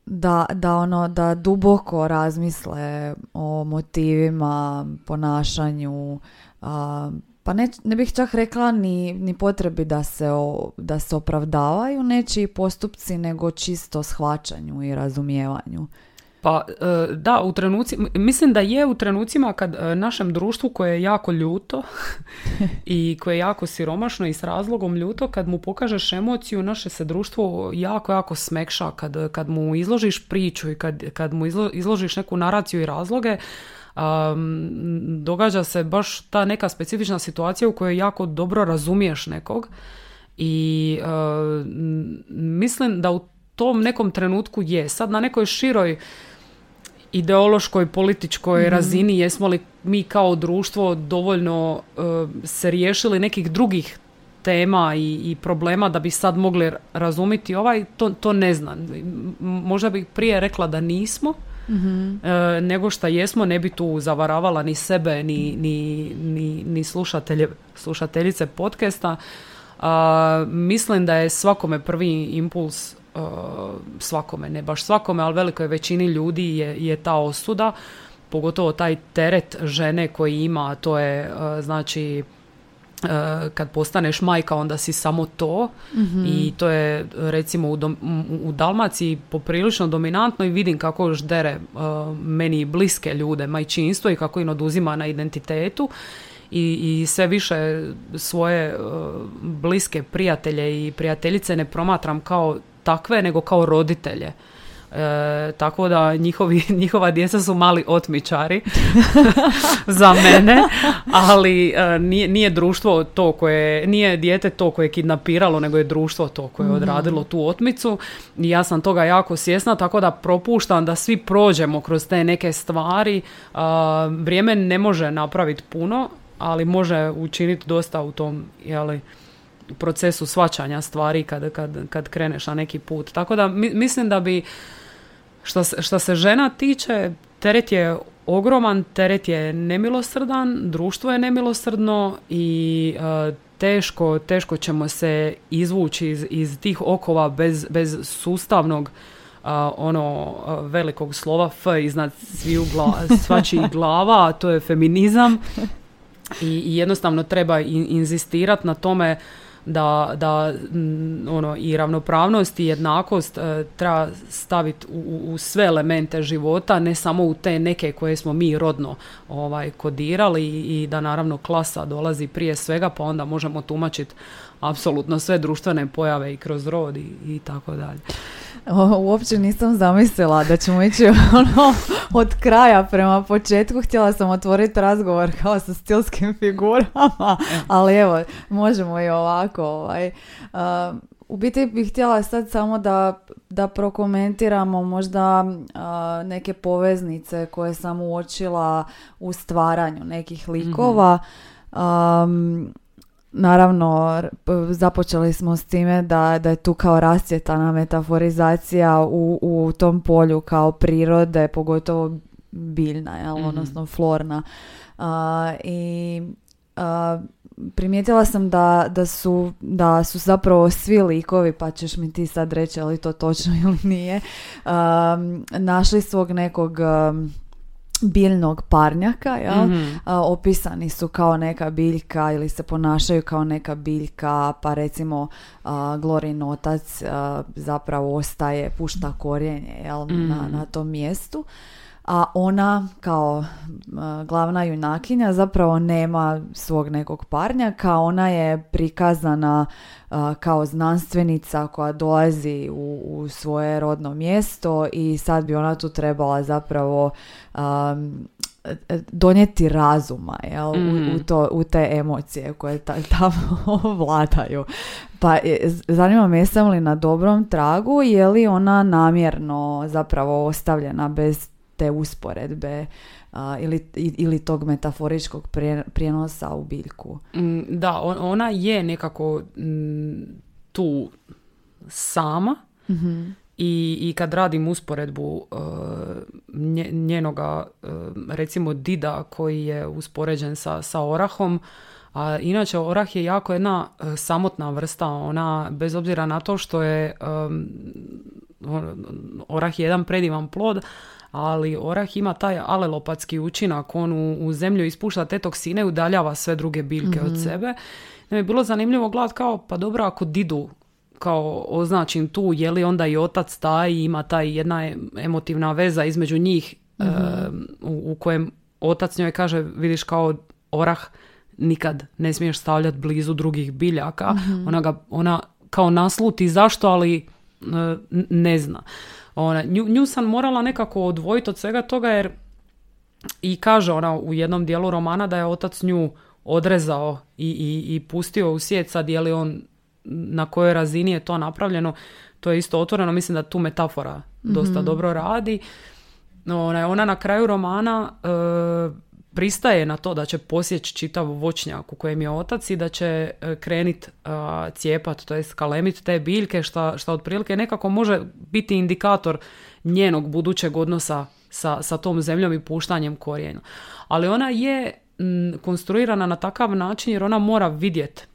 Da, da ono da duboko razmisle o motivima, ponašanju, pa ne, ne bih čak rekla ni, ni potrebi da se, da se opravdavaju nečiji postupci, nego čisto shvaćanju i razumijevanju. Pa e, da, u trenuci, mislim da je u trenucima kad e, našem društvu koje je jako ljuto i koje je jako siromašno i s razlogom ljuto, kad mu pokažeš emociju, naše se društvo jako, jako smekša. Kad, kad mu izložiš priču i kad, kad mu izložiš neku naraciju i razloge, događa se baš ta neka specifična situacija u kojoj jako dobro razumiješ nekog i e, mislim da u tom nekom trenutku je. Sad na nekoj široj ideološkoj, političkoj mhm. razini, jesmo li mi kao društvo dovoljno uh, se riješili nekih drugih tema i, i problema da bi sad mogli razumjeti ovaj, to, to ne znam. Možda bih prije rekla da nismo, mm nego što jesmo, ne bi tu zavaravala ni sebe, ni, ni, ni, ni slušatelje, slušateljice podcasta. Uh, mislim da je svakome prvi impuls Uh, svakome, ne baš svakome, ali velikoj većini ljudi je, je ta osuda, pogotovo taj teret žene koji ima, a to je uh, znači uh, kad postaneš majka onda si samo to mhm. i to je recimo u, u Dalmaciji poprilično dominantno i vidim kako još dere meni bliske ljude majčinstvo i kako im oduzima na identitetu i, i sve više svoje bliske prijatelje i prijateljice ne promatram kao takve, nego kao roditelje. E, tako da njihovi, njihova djeca su mali otmičari za mene, ali e, nije, nije društvo to koje, nije dijete to koje je kidnapiralo, nego je društvo to koje je mhm. odradilo tu otmicu i ja sam toga jako svjesna, tako da propuštam da svi prođemo kroz te neke stvari. vrijeme ne može napraviti puno, ali može učiniti dosta u tom, jeli, procesu svačanja stvari kad, kad, kad kreneš na neki put. Tako da mislim da bi što se, što se žena tiče, teret je ogroman, teret je nemilosrdan, društvo je nemilosrdno i e, teško, teško ćemo se izvući iz, iz tih okova bez, bez sustavnog uh, ono velikog slova F iznad sviju gla, svačijih glava, a to je feminizam i, i jednostavno treba inzistirati na tome da, da ono, i ravnopravnost i jednakost e, treba staviti u, u, sve elemente života, ne samo u te neke koje smo mi rodno ovaj, kodirali i da naravno klasa dolazi prije svega pa onda možemo tumačiti apsolutno sve društvene pojave i kroz rod i, i tako dalje. Uopće nisam zamislila da ćemo ići ono, od kraja prema početku. Htjela sam otvoriti razgovor kao sa stilskim figurama, ali evo, možemo i ovako. Ovaj. u biti bih htjela sad samo da, da prokomentiramo možda neke poveznice koje sam uočila u stvaranju nekih likova. Um, Naravno, započeli smo s time da, da je tu kao rascjetana metaforizacija u, u tom polju kao prirode, pogotovo biljna, jel? mm odnosno florna. I primijetila sam da, da, su, da su zapravo svi likovi, pa ćeš mi ti sad reći ali to točno ili nije, našli svog nekog biljnog parnjaka, jel? mm opisani su kao neka biljka ili se ponašaju kao neka biljka, pa recimo Glorin otac zapravo ostaje, pušta korijenje jel? Na, mhm. na tom mjestu a ona kao glavna junakinja zapravo nema svog nekog parnjaka, ona je prikazana kao znanstvenica koja dolazi u, u svoje rodno mjesto i sad bi ona tu trebala zapravo donijeti razuma jel, u, mm. to, u te emocije koje ta, tamo vladaju. Pa zanima me jesam li na dobrom tragu, je li ona namjerno zapravo ostavljena bez te usporedbe ili, ili tog metaforičkog prijenosa u biljku. Mm, da, ona je nekako mm, tu sama mhm. i, i kad radim usporedbu uh, njenoga uh, recimo dida koji je uspoređen sa, sa orahom, a inače orah je jako jedna uh, samotna vrsta, ona bez obzira na to što je um, orah je jedan predivan plod, ali orah ima taj alelopatski učinak, on u, u zemlju ispušta te toksine i udaljava sve druge biljke od mhm. sebe. Ne je bilo zanimljivo gledat kao, pa dobro, ako didu kao označim tu, je li onda i otac taj ima taj jedna emotivna veza između njih mhm. u, u kojem otac njoj kaže, vidiš kao orah nikad ne smiješ stavljati blizu drugih biljaka. Mhm. Ona, ga, ona kao nasluti zašto, ali ne zna. Ona, nju, nju sam morala nekako odvojiti od svega toga jer i kaže ona u jednom dijelu romana da je otac nju odrezao i, i, i pustio u svijet. Sad je li on na kojoj razini je to napravljeno to je isto otvoreno. Mislim da tu metafora dosta mhm. dobro radi. Ona, ona na kraju romana e, pristaje na to da će posjeći čitav voćnjak u kojem je otac i da će e, krenit uh, cijepat, to jest kalemit te biljke, šta, šta otprilike nekako može biti indikator njenog budućeg odnosa sa, sa tom zemljom i puštanjem korijena. Ali ona je konstruirana na takav način jer ona mora vidjet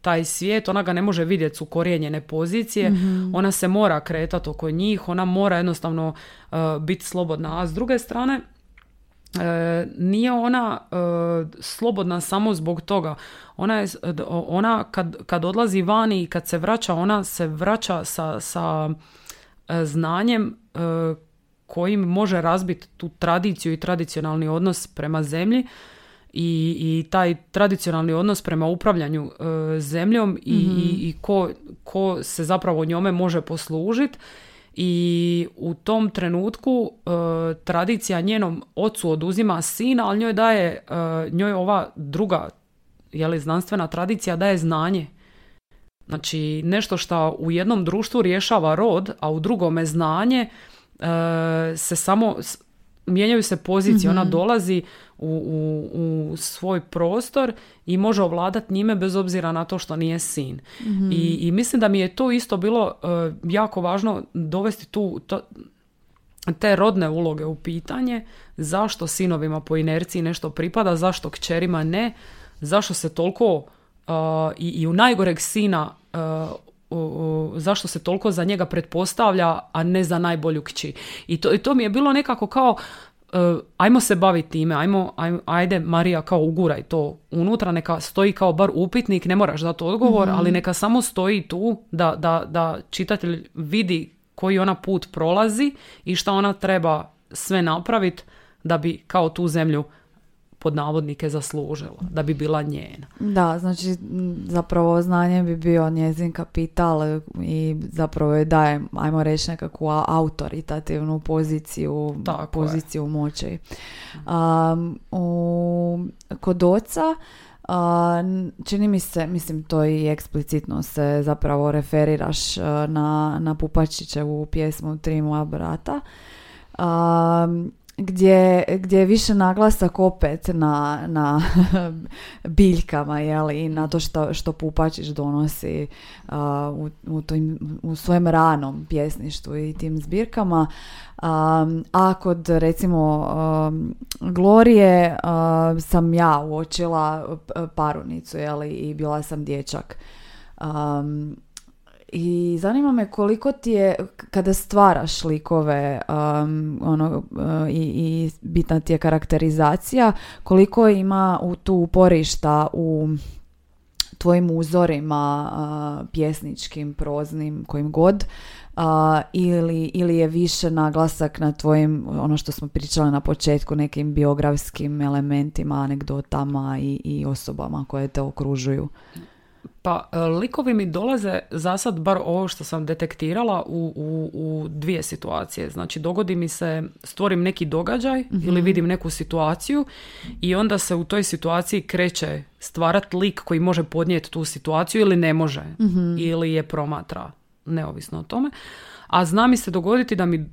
taj svijet, ona ga ne može vidjeti su korijenjene pozicije, mhm. ona se mora kretati oko njih, ona mora jednostavno uh, biti slobodna. A s druge strane, E, nije ona e, slobodna samo zbog toga. Ona, je, ona kad, kad odlazi vani i kad se vraća, ona se vraća sa, sa e, znanjem kojim može razbiti tu tradiciju i tradicionalni odnos prema zemlji i, i taj tradicionalni odnos prema upravljanju zemljom i, i, mhm. i ko, ko se zapravo njome može poslužiti i u tom trenutku e, tradicija njenom ocu oduzima sina, ali njoj daje, e, njoj ova druga je znanstvena tradicija daje znanje. Znači nešto što u jednom društvu rješava rod, a u drugome znanje e, se samo mijenjaju se pozicije. Ona mhm. dolazi u, u, u, svoj prostor i može ovladati njime bez obzira na to što nije sin. Mhm. I, I, mislim da mi je to isto bilo e, jako važno dovesti tu to, te rodne uloge u pitanje. Zašto sinovima po inerciji nešto pripada, zašto kćerima ne, zašto se toliko uh, i, i u najgoreg sina uh, zašto se toliko za njega pretpostavlja, a ne za najbolju kći. I to, i to mi je bilo nekako kao, uh, ajmo se baviti time, ajmo, ajde Marija kao uguraj to unutra, neka stoji kao bar upitnik, ne moraš dati odgovor, mhm. ali neka samo stoji tu da, da, da čitatelj vidi koji ona put prolazi i šta ona treba sve napraviti da bi kao tu zemlju pod navodnike zaslužila, da bi bila njena. Da, znači zapravo znanje bi bio njezin kapital i zapravo je daje, ajmo reći, nekakvu autoritativnu poziciju, Tako poziciju je. moći. Um, u, kod oca čini mi se, mislim to i eksplicitno se zapravo referiraš na, na Pupačićevu pjesmu Tri moja brata. Um, gdje, gdje je više naglasak opet na, na biljkama jeli, i na to što, što Pupačić donosi uh, u, u, u svojem ranom pjesništvu i tim zbirkama. Um, a kod recimo um, Glorije sam ja uočila parunicu jeli, i bila sam dječak. Um, i zanima me koliko ti je, kada stvaraš likove um, ono, uh, i, i bitna ti je karakterizacija, koliko ima u tu uporišta u tvojim uzorima uh, pjesničkim, proznim, kojim god, uh, ili, ili je više naglasak na tvojim, ono što smo pričali na početku, nekim biografskim elementima, anegdotama i, i osobama koje te okružuju? Pa e, likovi mi dolaze za sad, bar ovo što sam detektirala, u, u, u dvije situacije. Znači dogodi mi se, stvorim neki događaj mm ili vidim neku situaciju i onda se u toj situaciji kreće stvarat lik koji može podnijeti tu situaciju ili ne može. mm Ili je promatra, neovisno o tome a zna mi se dogoditi da mi e,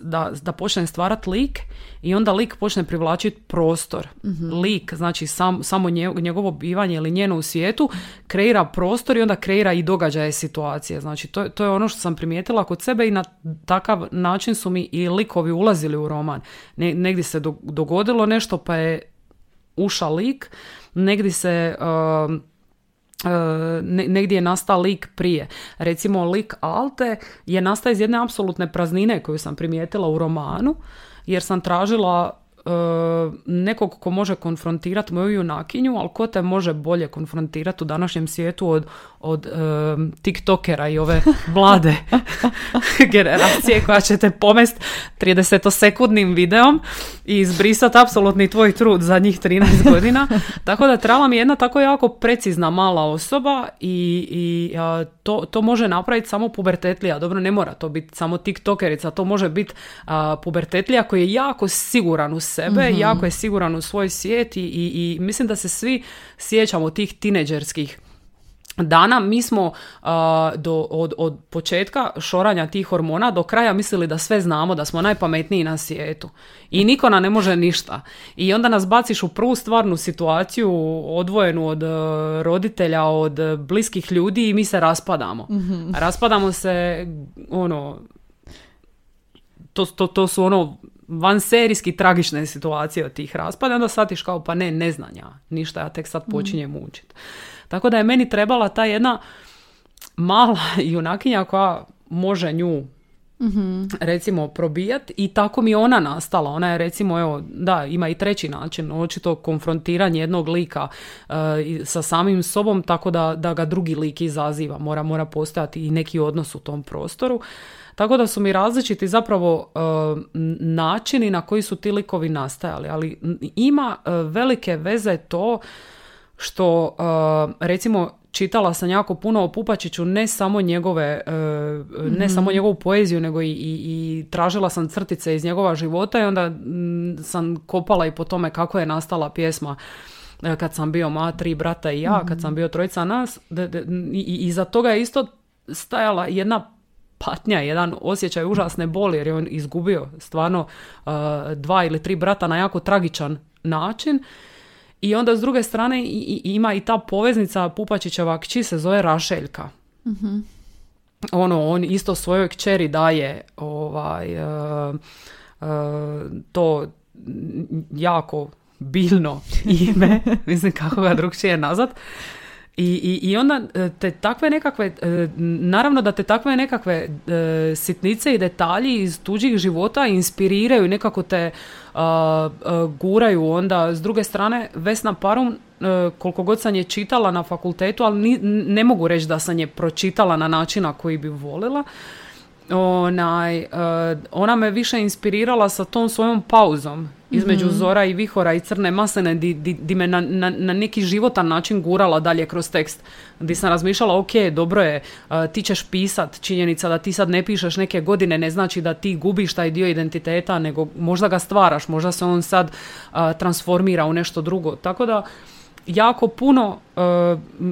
da, da počne stvarat lik i onda lik počne privlačiti prostor. mm Lik, znači sam, samo njegovo bivanje ili njeno u svijetu kreira prostor i onda kreira i događaje situacije. Znači to, to je ono što sam primijetila kod sebe i na takav način su mi i likovi ulazili u roman. Ne, negdje se dogodilo nešto pa je uša lik, negdje se E, negdje je nastao lik prije. Recimo lik Alte je nastao iz jedne apsolutne praznine koju sam primijetila u romanu jer sam tražila E, nekog ko može konfrontirati moju junakinju, ali ko te može bolje konfrontirati u današnjem svijetu od, od uh, tiktokera i ove mlade generacije koja će te pomest 30-sekundnim videom i izbrisati apsolutni tvoj trud za njih 13 godina. Tako da trebala mi jedna tako jako precizna mala osoba i, i to, to može napraviti samo pubertetlija. Dobro, ne mora to biti samo tiktokerica, to može biti pubertetlija koji je jako siguran u sebe, mm jako je siguran u svoj svijet i, i, i mislim da se svi sjećamo tih tineđerskih dana mi smo do, od, od početka šoranja tih hormona do kraja mislili da sve znamo, da smo najpametniji na svijetu i niko nam ne može ništa. I onda nas baciš u prvu stvarnu situaciju odvojenu od uh, roditelja, od bliskih ljudi i mi se raspadamo. mm Raspadamo se ono to, to, to su ono vanserijski tragične situacije od tih raspada, onda shvatiš kao pa ne, ne znanja, ništa, ja tek sad mhm. počinjem učiti. Tako da je meni trebala ta jedna mala junakinja koja može nju mm recimo probijati i tako mi je ona nastala. Ona je recimo, evo, da, ima i treći način, očito konfrontiranje jednog lika uh, sa samim sobom tako da, da ga drugi lik izaziva. Mora, mora postojati i neki odnos u tom prostoru. Tako da su mi različiti zapravo e, načini na koji su ti likovi nastajali, ali ima e, velike veze to što e, recimo čitala sam jako puno o Pupačiću, ne samo njegove, e, ne samo Mhm. njegovu poeziju, nego i, i, i tražila sam crtice iz njegova života i onda mm, sam kopala i po tome kako je nastala pjesma e, kad sam bio moja tri brata i ja, kad sam bio trojica nas, de- de- i, iza toga je isto stajala jedna patnja, jedan osjećaj užasne boli jer je on izgubio stvarno uh, dva ili tri brata na jako tragičan način. I onda s druge strane i, i- ima i ta poveznica Pupačićeva kći se zove Rašeljka. Ono, on isto svojoj kćeri daje ovaj, uh, uh, to jako biljno ime, mislim kako ga drugčije nazvat. I, i, I onda e, te takve nekakve, naravno da te takve nekakve sitnice i detalji iz tuđih života inspiriraju, nekako te guraju onda. S druge strane, Vesna Parum, e, koliko god sam je čitala na fakultetu, ali ni- ne mogu reći da sam je pročitala na način na koji bi volila, onaj, e, ona me više inspirirala sa tom svojom pauzom između Zora i Vihora i Crne masene di, di, di me na, na, na neki životan način gurala dalje kroz tekst. Di sam razmišljala, ok, dobro je, e, ti ćeš pisat, činjenica da ti sad ne pišeš neke godine ne znači da ti gubiš taj dio identiteta, nego možda ga stvaraš, možda se on sad e, transformira u nešto drugo. Tako da, jako puno e,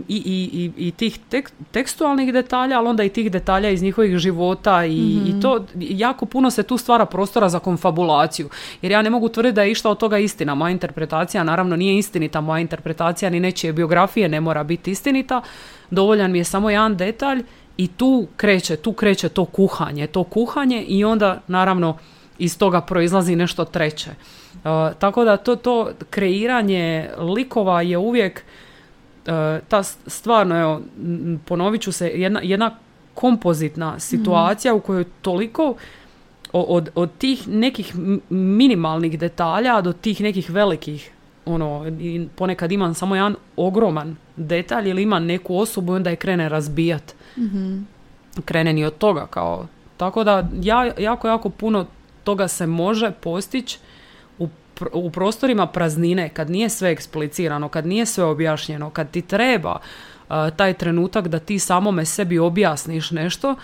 i, i, i, i tih tek- tekstualnih detalja, ali onda i tih detalja iz njihovih života i, i to jako puno se tu stvara prostora za konfabulaciju. Jer ja ne mogu tvrditi da je išta od toga istina. Moja interpretacija naravno nije istinita, moja interpretacija ni nečije biografije ne mora biti istinita. Dovoljan mi je samo jedan detalj i tu kreće, tu kreće to kuhanje, to kuhanje i onda naravno iz toga proizlazi nešto treće. Uh, tako da to, to kreiranje likova je uvijek uh, ta stvarno, evo, ponovit ću se, jedna, jedna kompozitna situacija u kojoj toliko od, od tih nekih minimalnih detalja do tih nekih velikih ono, ponekad imam samo jedan ogroman detalj ili imam neku osobu i onda je krene razbijat. Krene ni od toga kao. Tako da ja, jako, jako puno toga se može postići u, pr- u prostorima praznine, kad nije sve eksplicirano, kad nije sve objašnjeno, kad ti treba uh, taj trenutak da ti samome sebi objasniš nešto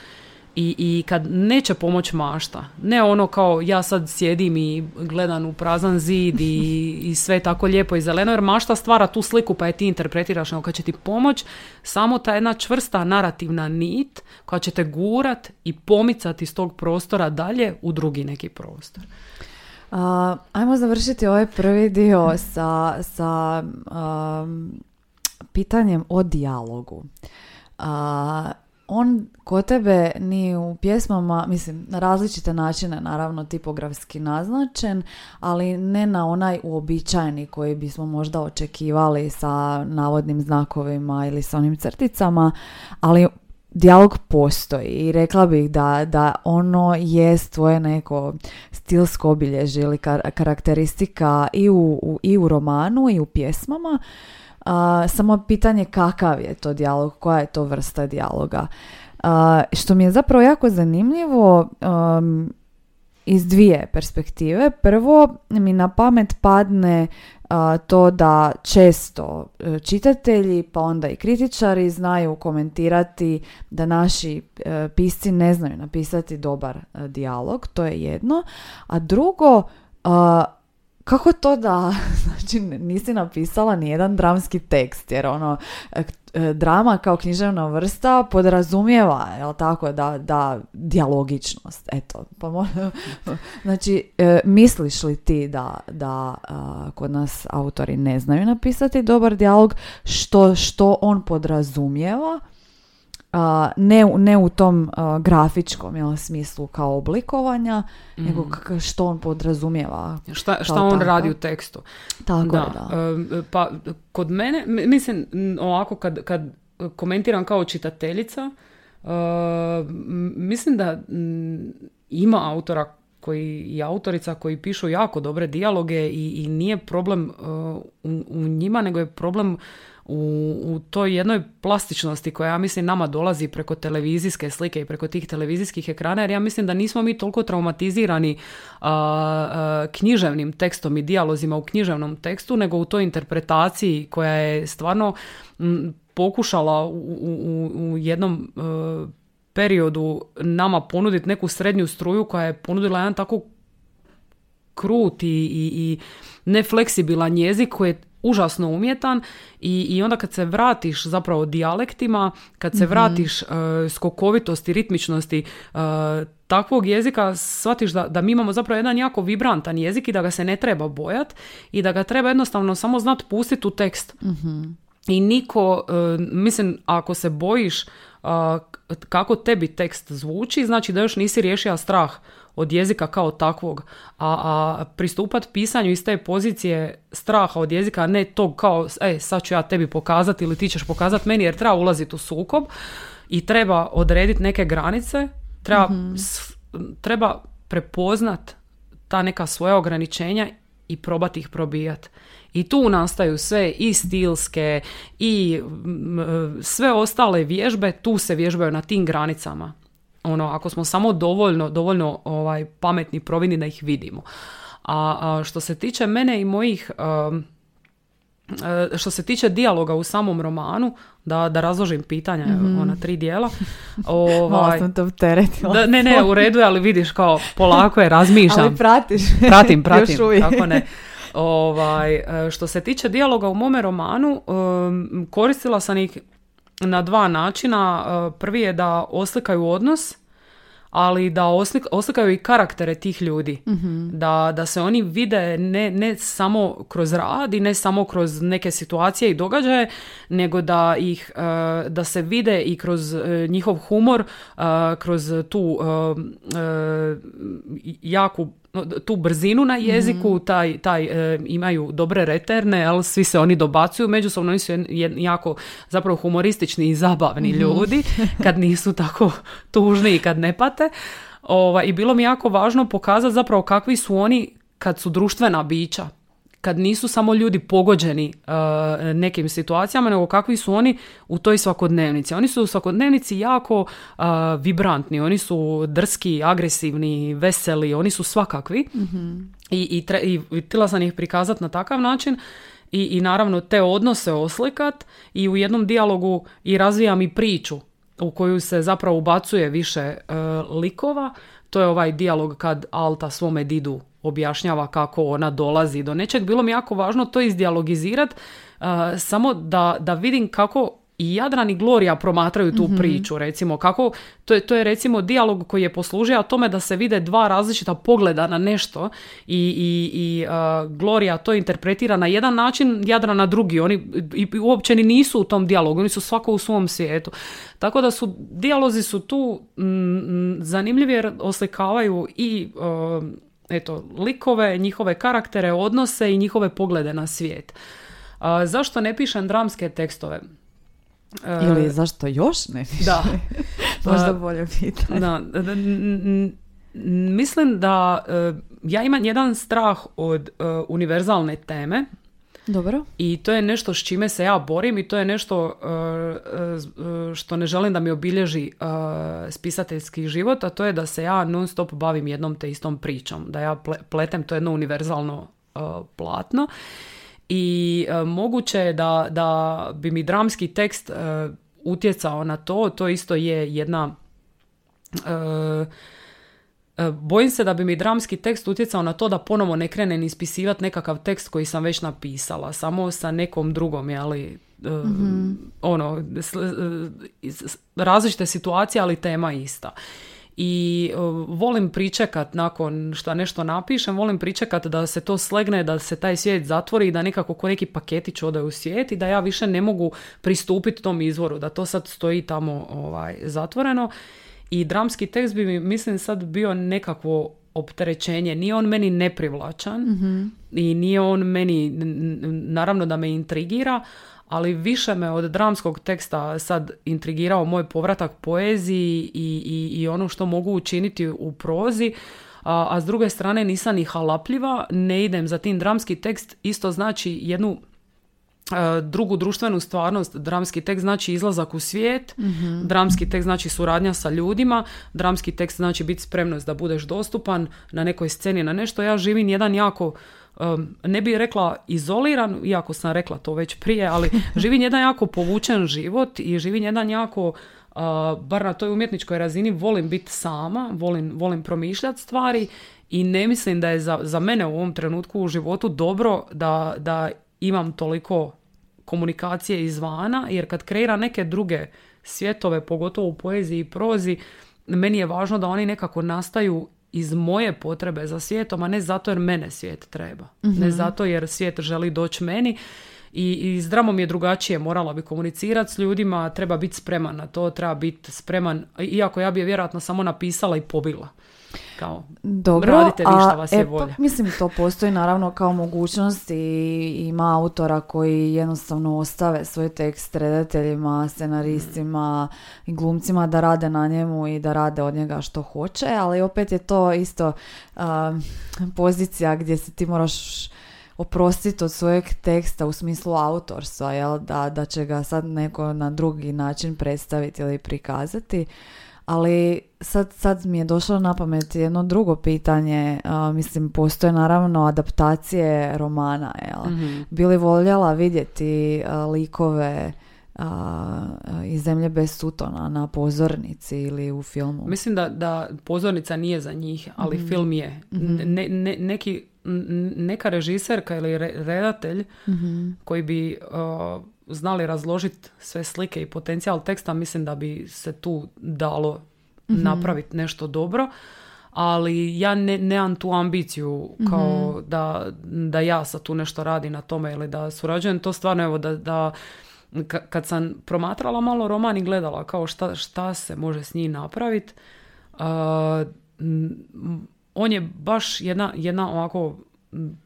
i, i kad neće pomoć mašta. Ne ono kao ja sad sjedim i gledam u prazan zid i, i sve tako lijepo i zeleno, jer mašta stvara tu sliku pa je ti interpretiraš, nego kad će ti pomoć samo ta jedna čvrsta narativna nit koja će te gurat i pomicati iz tog prostora dalje u drugi neki prostor. A, ajmo završiti ovaj prvi dio sa, sa um, pitanjem o dijalogu. A, on kod tebe ni u pjesmama, mislim, na različite načine, naravno tipografski naznačen, ali ne na onaj uobičajeni koji bismo možda očekivali sa navodnim znakovima ili sa onim crticama, ali dijalog postoji i rekla bih da, da ono jest tvoje neko stilsko obilježje ili kar- karakteristika i u, u- i u romanu i u pjesmama. A, samo pitanje kakav je to dijalog, koja je to vrsta dijaloga. Što mi je zapravo jako zanimljivo um, iz dvije perspektive. Prvo mi na pamet padne to da često e, čitatelji pa onda i kritičari znaju komentirati da naši e, pisci ne znaju napisati dobar e, dijalog, to je jedno. A drugo, kako to da znači, nisi napisala ni jedan dramski tekst, jer ono, e, e, drama kao književna vrsta podrazumijeva, jel tako, da, da dijalogičnost, eto, pa znači, e, misliš li ti da, da kod nas autori ne znaju napisati dobar dijalog, što, što on podrazumijeva, ne, ne u tom a, grafičkom jel, smislu kao oblikovanja, nego kak- što on podrazumijeva. Šta, šta on takav. radi u tekstu. Tako je, da. e, pa kod mene, mislim, ovako kad, kad komentiram kao čitateljica, e, mislim da m, ima autora koji i autorica koji pišu jako dobre dijaloge i, i nije problem e, u, u njima, nego je problem u, u toj jednoj plastičnosti koja ja mislim nama dolazi preko televizijske slike i preko tih televizijskih ekrana jer ja mislim da nismo mi toliko traumatizirani književnim tekstom i dijalozima u književnom tekstu nego u toj interpretaciji koja je stvarno pokušala u, u, u jednom e, periodu nama ponuditi neku srednju struju koja je ponudila jedan tako krut i, i, i nefleksibilan jezik koji je užasno umjetan i, i onda kad se vratiš zapravo dijalektima, kad se mhm. vratiš uh, skokovitosti, ritmičnosti uh, takvog jezika, shvatiš da, da mi imamo zapravo jedan jako vibrantan jezik i da ga se ne treba bojat i da ga treba jednostavno samo znat pustiti u tekst. Mhm. I niko, mislim, ako se bojiš kako tebi tekst zvuči, znači da još nisi riješio strah od jezika kao takvog, a, a pristupat pisanju iz te pozicije straha od jezika, ne tog kao, e, sad ću ja tebi pokazati ili ti ćeš pokazati meni jer treba ulaziti u sukob i treba odrediti neke granice, treba, mm treba prepoznat ta neka svoja ograničenja i probati ih probijati. I tu nastaju sve i stilske i sve ostale vježbe, tu se vježbaju na tim granicama. Ono, ako smo samo dovoljno, dovoljno ovaj, pametni, provini da ih vidimo. A, što se tiče mene i mojih... E, što se tiče dijaloga u samom romanu, da, da razložim pitanja, mm ona tri dijela. Ovaj, sam to da, ne, ne, u redu je, ali vidiš kao polako je, razmišljam. ali pratiš. Pratim, pratim, kako ne. Ovaj, e, što se tiče dijaloga u mome romanu, koristila sam ih na dva načina. E, prvi je da oslikaju odnos, ali da oslik, oslikaju i karaktere tih ljudi. Mhm. Da, da se oni vide ne, ne samo kroz rad i ne samo kroz neke situacije i događaje, nego da ih e, da se vide i kroz njihov humor, kroz tu jaku tu brzinu na jeziku, mhm. taj, taj e, imaju dobre reterne, ali svi se oni dobacuju međusobno, oni su jako zapravo humoristični i zabavni mhm. ljudi, kad nisu tako tužni i kad ne pate. Ova, I bilo mi jako važno pokazati zapravo kakvi su oni kad su društvena bića kad nisu samo ljudi pogođeni uh, nekim situacijama, nego kakvi su oni u toj svakodnevnici. Oni su u svakodnevnici jako uh, vibrantni, oni su drski, agresivni, veseli, oni su svakakvi. mm I, i, i htjela sam ih prikazati na takav način i, i naravno te odnose oslikat i u jednom dijalogu i razvijam i priču u koju se zapravo ubacuje više uh, likova. To je ovaj dijalog kad Alta svome didu objašnjava kako ona dolazi do nečeg. Bilo mi jako važno to izdialogizirati, uh, samo da, da vidim kako i Jadran i Gloria promatraju tu mhm. priču, recimo kako, to je, to je recimo dijalog koji je poslužio tome da se vide dva različita pogleda na nešto i, i, i uh, Gloria to interpretira na jedan način, Jadran na drugi, oni i, uopće ni nisu u tom dijalogu, oni su svako u svom svijetu. Tako da su, dijalozi su tu mm, zanimljivi jer oslikavaju i uh, eto, likove, njihove karaktere, odnose i njihove poglede na svijet. A, zašto ne pišem dramske tekstove? E, Ili zašto još ne pišem? Da. Možda bolje pitanje. Da, mislim da e, ja imam jedan strah od e, univerzalne teme dobro. I to je nešto s čime se ja borim i to je nešto uh, uh, što ne želim da mi obilježi uh, spisateljski život, a to je da se ja non stop bavim jednom te istom pričom, da ja pletem to jedno univerzalno platno i moguće je da, da bi mi dramski tekst utjecao na to, to isto je jedna E, bojim se da bi mi dramski tekst utjecao na to da ponovo ne krenem ispisivati nekakav tekst koji sam već napisala, samo sa nekom drugom, ali mm ono, e, različite situacije, ali tema ista. I volim pričekat nakon što nešto napišem, volim pričekat da se to slegne, da se taj svijet zatvori i da nekako ko neki paketić ode u svijet i da ja više ne mogu pristupiti tom izvoru, da to sad stoji tamo ovaj, zatvoreno i dramski tekst bi mi, mislim, sad bio nekakvo opterećenje. Nije on meni neprivlačan mm i nije on meni, naravno da me intrigira, ali više me od dramskog teksta sad intrigirao moj povratak poeziji i, i, i ono što mogu učiniti u prozi. A, a s druge strane nisam ni halapljiva, ne idem za tim dramski tekst, isto znači jednu drugu društvenu stvarnost. Dramski tekst znači izlazak u svijet, dramski tekst znači suradnja sa ljudima, dramski tekst znači biti spremnost da budeš dostupan na nekoj sceni, na nešto. Ja živim jedan jako ne bih rekla izoliran, iako sam rekla to već prije, ali živim jedan jako povučen život i živim jedan jako bar na toj umjetničkoj razini volim biti sama, volim, volim promišljati stvari i ne mislim da je za, za mene u ovom trenutku u životu dobro da, da imam toliko komunikacije izvana, jer kad kreira neke druge svjetove, pogotovo u poeziji i prozi, meni je važno da oni nekako nastaju iz moje potrebe za svijetom, a ne zato jer mene svijet treba. Ne mhm. zato jer svijet želi doći meni. I, I zdravo mi je drugačije, morala bi komunicirati s ljudima, treba biti spreman na to, treba biti spreman, iako ja bi je vjerojatno samo napisala i pobila kao Dobro, radite vi šta vas je e, pa volja. mislim to postoji naravno kao mogućnost i ima autora koji jednostavno ostave svoj tekst redateljima, scenaristima i glumcima da rade na njemu i da rade od njega što hoće, ali opet je to isto pozicija gdje se ti moraš oprostiti od svojeg teksta u smislu autorstva, jel? Da, da će ga sad neko na drugi način predstaviti ili prikazati. Ali sad, sad mi je došlo na pamet jedno drugo pitanje. mislim, postoje naravno adaptacije romana. Jel? mm Bili voljela vidjeti likove iz Zemlje bez sutona na pozornici ili u filmu? Mislim da, da pozornica nije za njih, ali mhm. film je. Mhm. Ne, ne, neki, neka režiserka ili redatelj mhm. koji bi znali razložiti sve slike i potencijal teksta, mislim da bi se tu dalo mm napraviti nešto dobro. Ali ja ne, nemam tu ambiciju kao mhm. da, da ja sad tu nešto radi na tome ili da surađujem. To stvarno evo da, da kad sam promatrala malo roman i gledala kao šta, šta se može s njim napraviti, on je baš jedna, jedna ovako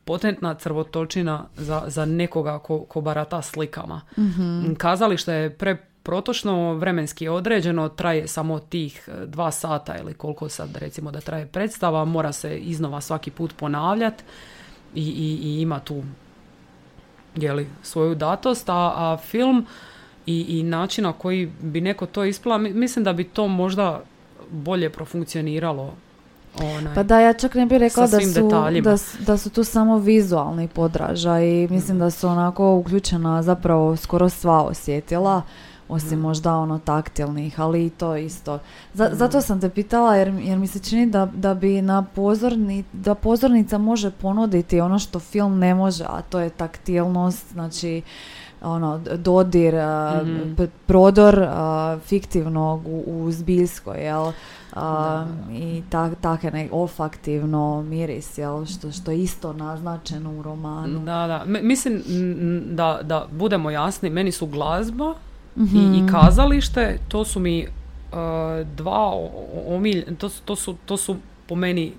potentna crvotočina za, za nekoga ko, ko barata slikama. Mm-hmm. Kazalište je preprotočno, vremenski određeno, traje samo tih e, dva sata ili koliko sad recimo da traje predstava, mora se iznova svaki put ponavljati i, i, i ima tu jeli, svoju datost, a, a film i, i način na koji bi neko to ispala, mislim da bi to možda bolje profunkcioniralo Onaj, pa da, ja čak ne bih rekla da su, da, da, su tu samo vizualni podražaj i mislim da su onako uključena zapravo skoro sva osjetila osim mm. možda ono taktilnih, ali i to isto. Za, mm. Zato sam te pitala jer, jer mi se čini da, da bi na pozorni, da pozornica može ponuditi ono što film ne može, a to je taktilnost, znači ono, dodir, mm prodor fiktivnog u, u zbiljskoj, jel? I tak, take ne, olfaktivno miris, jel, što, što je isto naznačeno u romanu. Da, da. mislim da, da budemo jasni, meni su glazba i, i mhm. kazalište, to su mi uh, dva omilj, to, to, su, to su po meni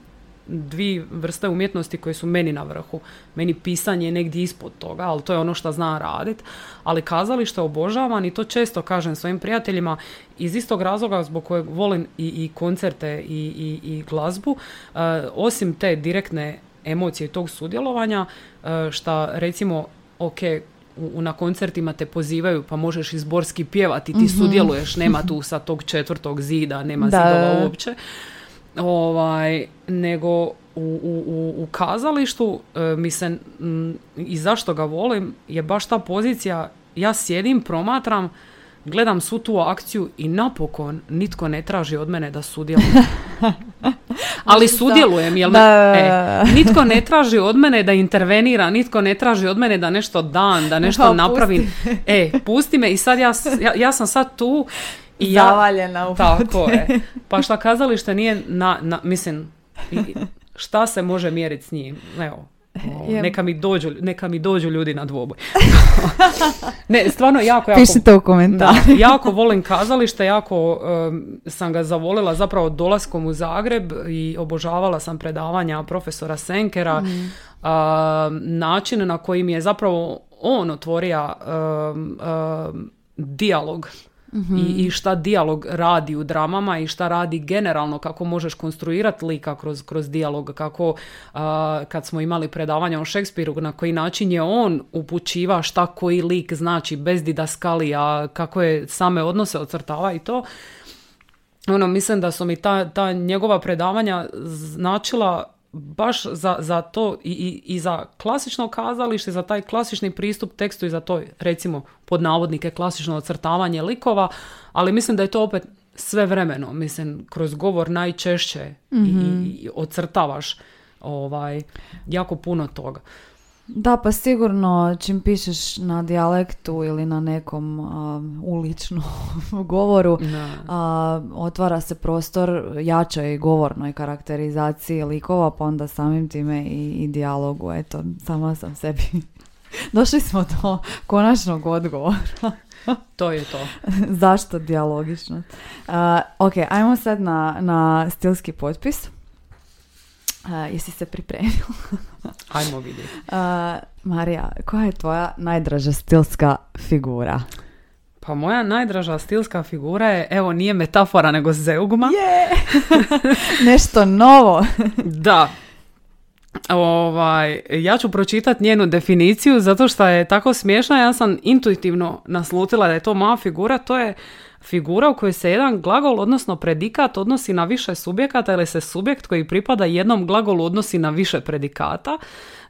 dvije vrste umjetnosti koje su meni na vrhu. Meni pisanje je negdje ispod toga, ali to je ono što znam radit. Ali kazalište obožavam i to često kažem svojim prijateljima iz istog razloga zbog kojeg volim i, i koncerte i, i, i glazbu. Uh, osim te direktne emocije tog sudjelovanja, uh, šta recimo, ok, u, na koncertima te pozivaju pa možeš izborski pjevati, ti mm sudjeluješ, nema tu sa tog četvrtog zida, nema da. zidova uopće ovaj, nego u, u, u kazalištu e, mi se i zašto ga volim je baš ta pozicija ja sjedim, promatram gledam svu tu akciju i napokon nitko ne traži od mene da sudjelujem. Ali sudjelujem, jel E, nitko ne traži od mene da intervenira, nitko ne traži od mene da nešto dan, da nešto napravim. E, pusti me i sad ja, ja, ja sam sad tu i ja, Zavaljena u Tako je. Pa šta kazalište nije, na, na, mislim, šta se može mjeriti s njim? Evo, neka, mi dođu, neka mi dođu ljudi na dvoboj. ne, stvarno jako, jako... Pišite u komentar. jako volim kazalište, jako sam ga zavolila zapravo dolaskom u Zagreb i obožavala sam predavanja profesora Senkera. Mm. način na koji mi je zapravo on otvorio dijalog I, I šta dijalog radi u dramama i šta radi generalno, kako možeš konstruirati lika kroz, kroz dijalog, kako kad smo imali predavanja o Šekspiru, na koji način je on upućiva šta koji lik znači bez didaskalija, kako je same odnose ocrtava i to. Ono, mislim da su mi ta, ta njegova predavanja značila baš za, za to i, i, i za klasično kazalište, za taj klasični pristup tekstu i za to, recimo, pod navodnike, klasično ocrtavanje likova, ali mislim da je to opet sve vremeno, mislim, kroz govor najčešće i, Mhm. i ocrtavaš ovaj, jako puno toga. Da, pa sigurno čim pišeš na dijalektu ili na nekom a, uličnom govoru, Da. a, otvara se prostor jačoj govornoj karakterizaciji likova, pa onda samim time i, i dijalogu. Eto, sama sam sebi... Došli smo do konačnog odgovora. To je to. Zašto dijalogično? A, ok, ajmo sad na, na stilski potpis. Jesi se pripremila? Ajmo vidjeti. A, Marija, koja je tvoja najdraža stilska figura? Pa moja najdraža stilska figura je, evo, nije metafora, nego zeugma. Je! Nešto novo. Da. Ovaj, ja ću pročitati njenu definiciju zato što je tako smiješna. Ja sam intuitivno naslutila da je to moja figura. To je figura u kojoj se jedan glagol, odnosno predikat, odnosi na više subjekata ili se subjekt koji pripada jednom glagolu odnosi na više predikata.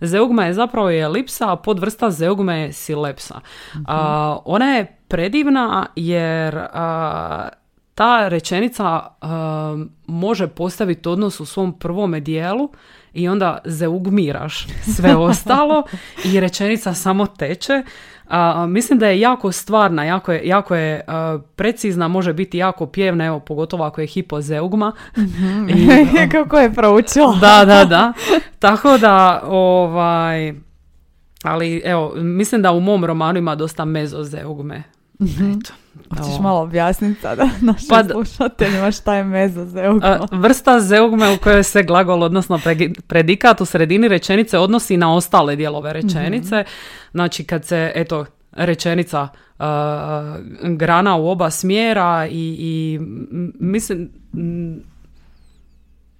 Zeugma je zapravo i elipsa, a podvrsta zeugme je silepsa. A, ona je predivna jer a, ta rečenica a, može postaviti odnos u svom prvome dijelu i onda zeugmiraš sve ostalo i rečenica samo teče. A, mislim da je jako stvarna, jako je, jako je a, precizna, može biti jako pjevna, evo pogotovo ako je hipozeugma. I, Kako je proučila? da, da, da. Tako da, ovaj, ali evo, mislim da u mom romanu ima dosta mezozeugme. Eto. Hoćeš O. malo objasniti sada našim Pa slušateljima šta je mezozeugma? Vrsta zeugme u kojoj se glagol, odnosno predikat u sredini rečenice odnosi na ostale dijelove rečenice. Znači kad se, eto, rečenica a, grana u oba smjera i, i mislim, m,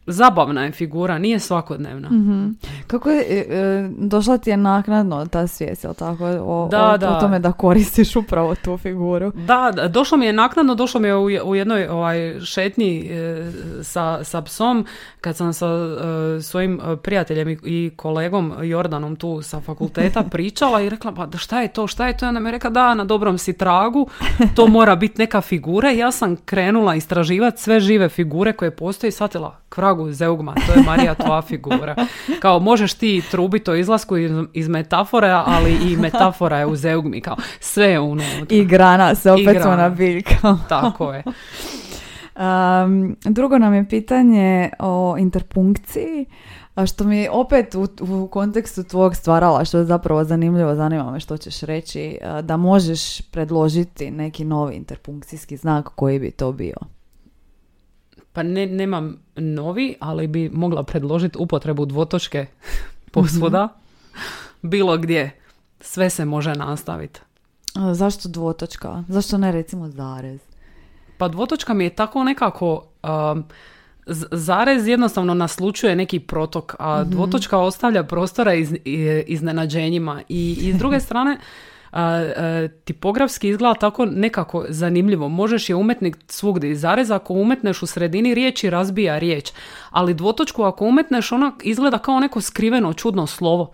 zabavna je figura, nije svakodnevna. Mhm. Kako je, e, e, došla ti je naknadno ta svijest, jel tako? O, Da, o, da. o tome da koristiš upravo tu figuru. Da, da, došlo mi je naknadno, došlo mi je u, u jednoj ovaj, šetnji e, sa, sa psom, kad sam sa e, svojim prijateljem i, i kolegom Jordanom tu sa fakulteta pričala i rekla, pa šta je to, šta je to? I onda mi je rekla, da, na dobrom si tragu, to mora biti neka figura i ja sam krenula istraživati sve žive figure koje postoje i shvatila, kvragu zeugma, to je Marija tvoja figura. Kao, možeš ti trubiti o izlasku iz, iz metafore, ali i metafora je u zeugmi, kao, sve je unutra. I grana, se opet smo na biljka. Tako je. Um, drugo nam je pitanje o interpunkciji, što mi opet u, u kontekstu tvog stvarala, što je zapravo zanimljivo, zanima me što ćeš reći, da možeš predložiti neki novi interpunkcijski znak koji bi to bio. Pa ne, nemam novi, ali bi mogla predložiti upotrebu dvotočke posvuda. Bilo gdje. Sve se može nastaviti. A, zašto dvotočka? Zašto ne recimo zarez? Pa dvotočka mi je tako nekako... um, zarez jednostavno naslučuje neki protok, a dvotočka ostavlja prostora iz, iznenađenjima. I, I s druge strane, a, a, tipografski izgleda tako nekako zanimljivo. Možeš je umetnik svugdje. Zarez ako umetneš u sredini riječi razbija riječ, ali dvotočku ako umetneš ona izgleda kao neko skriveno čudno slovo.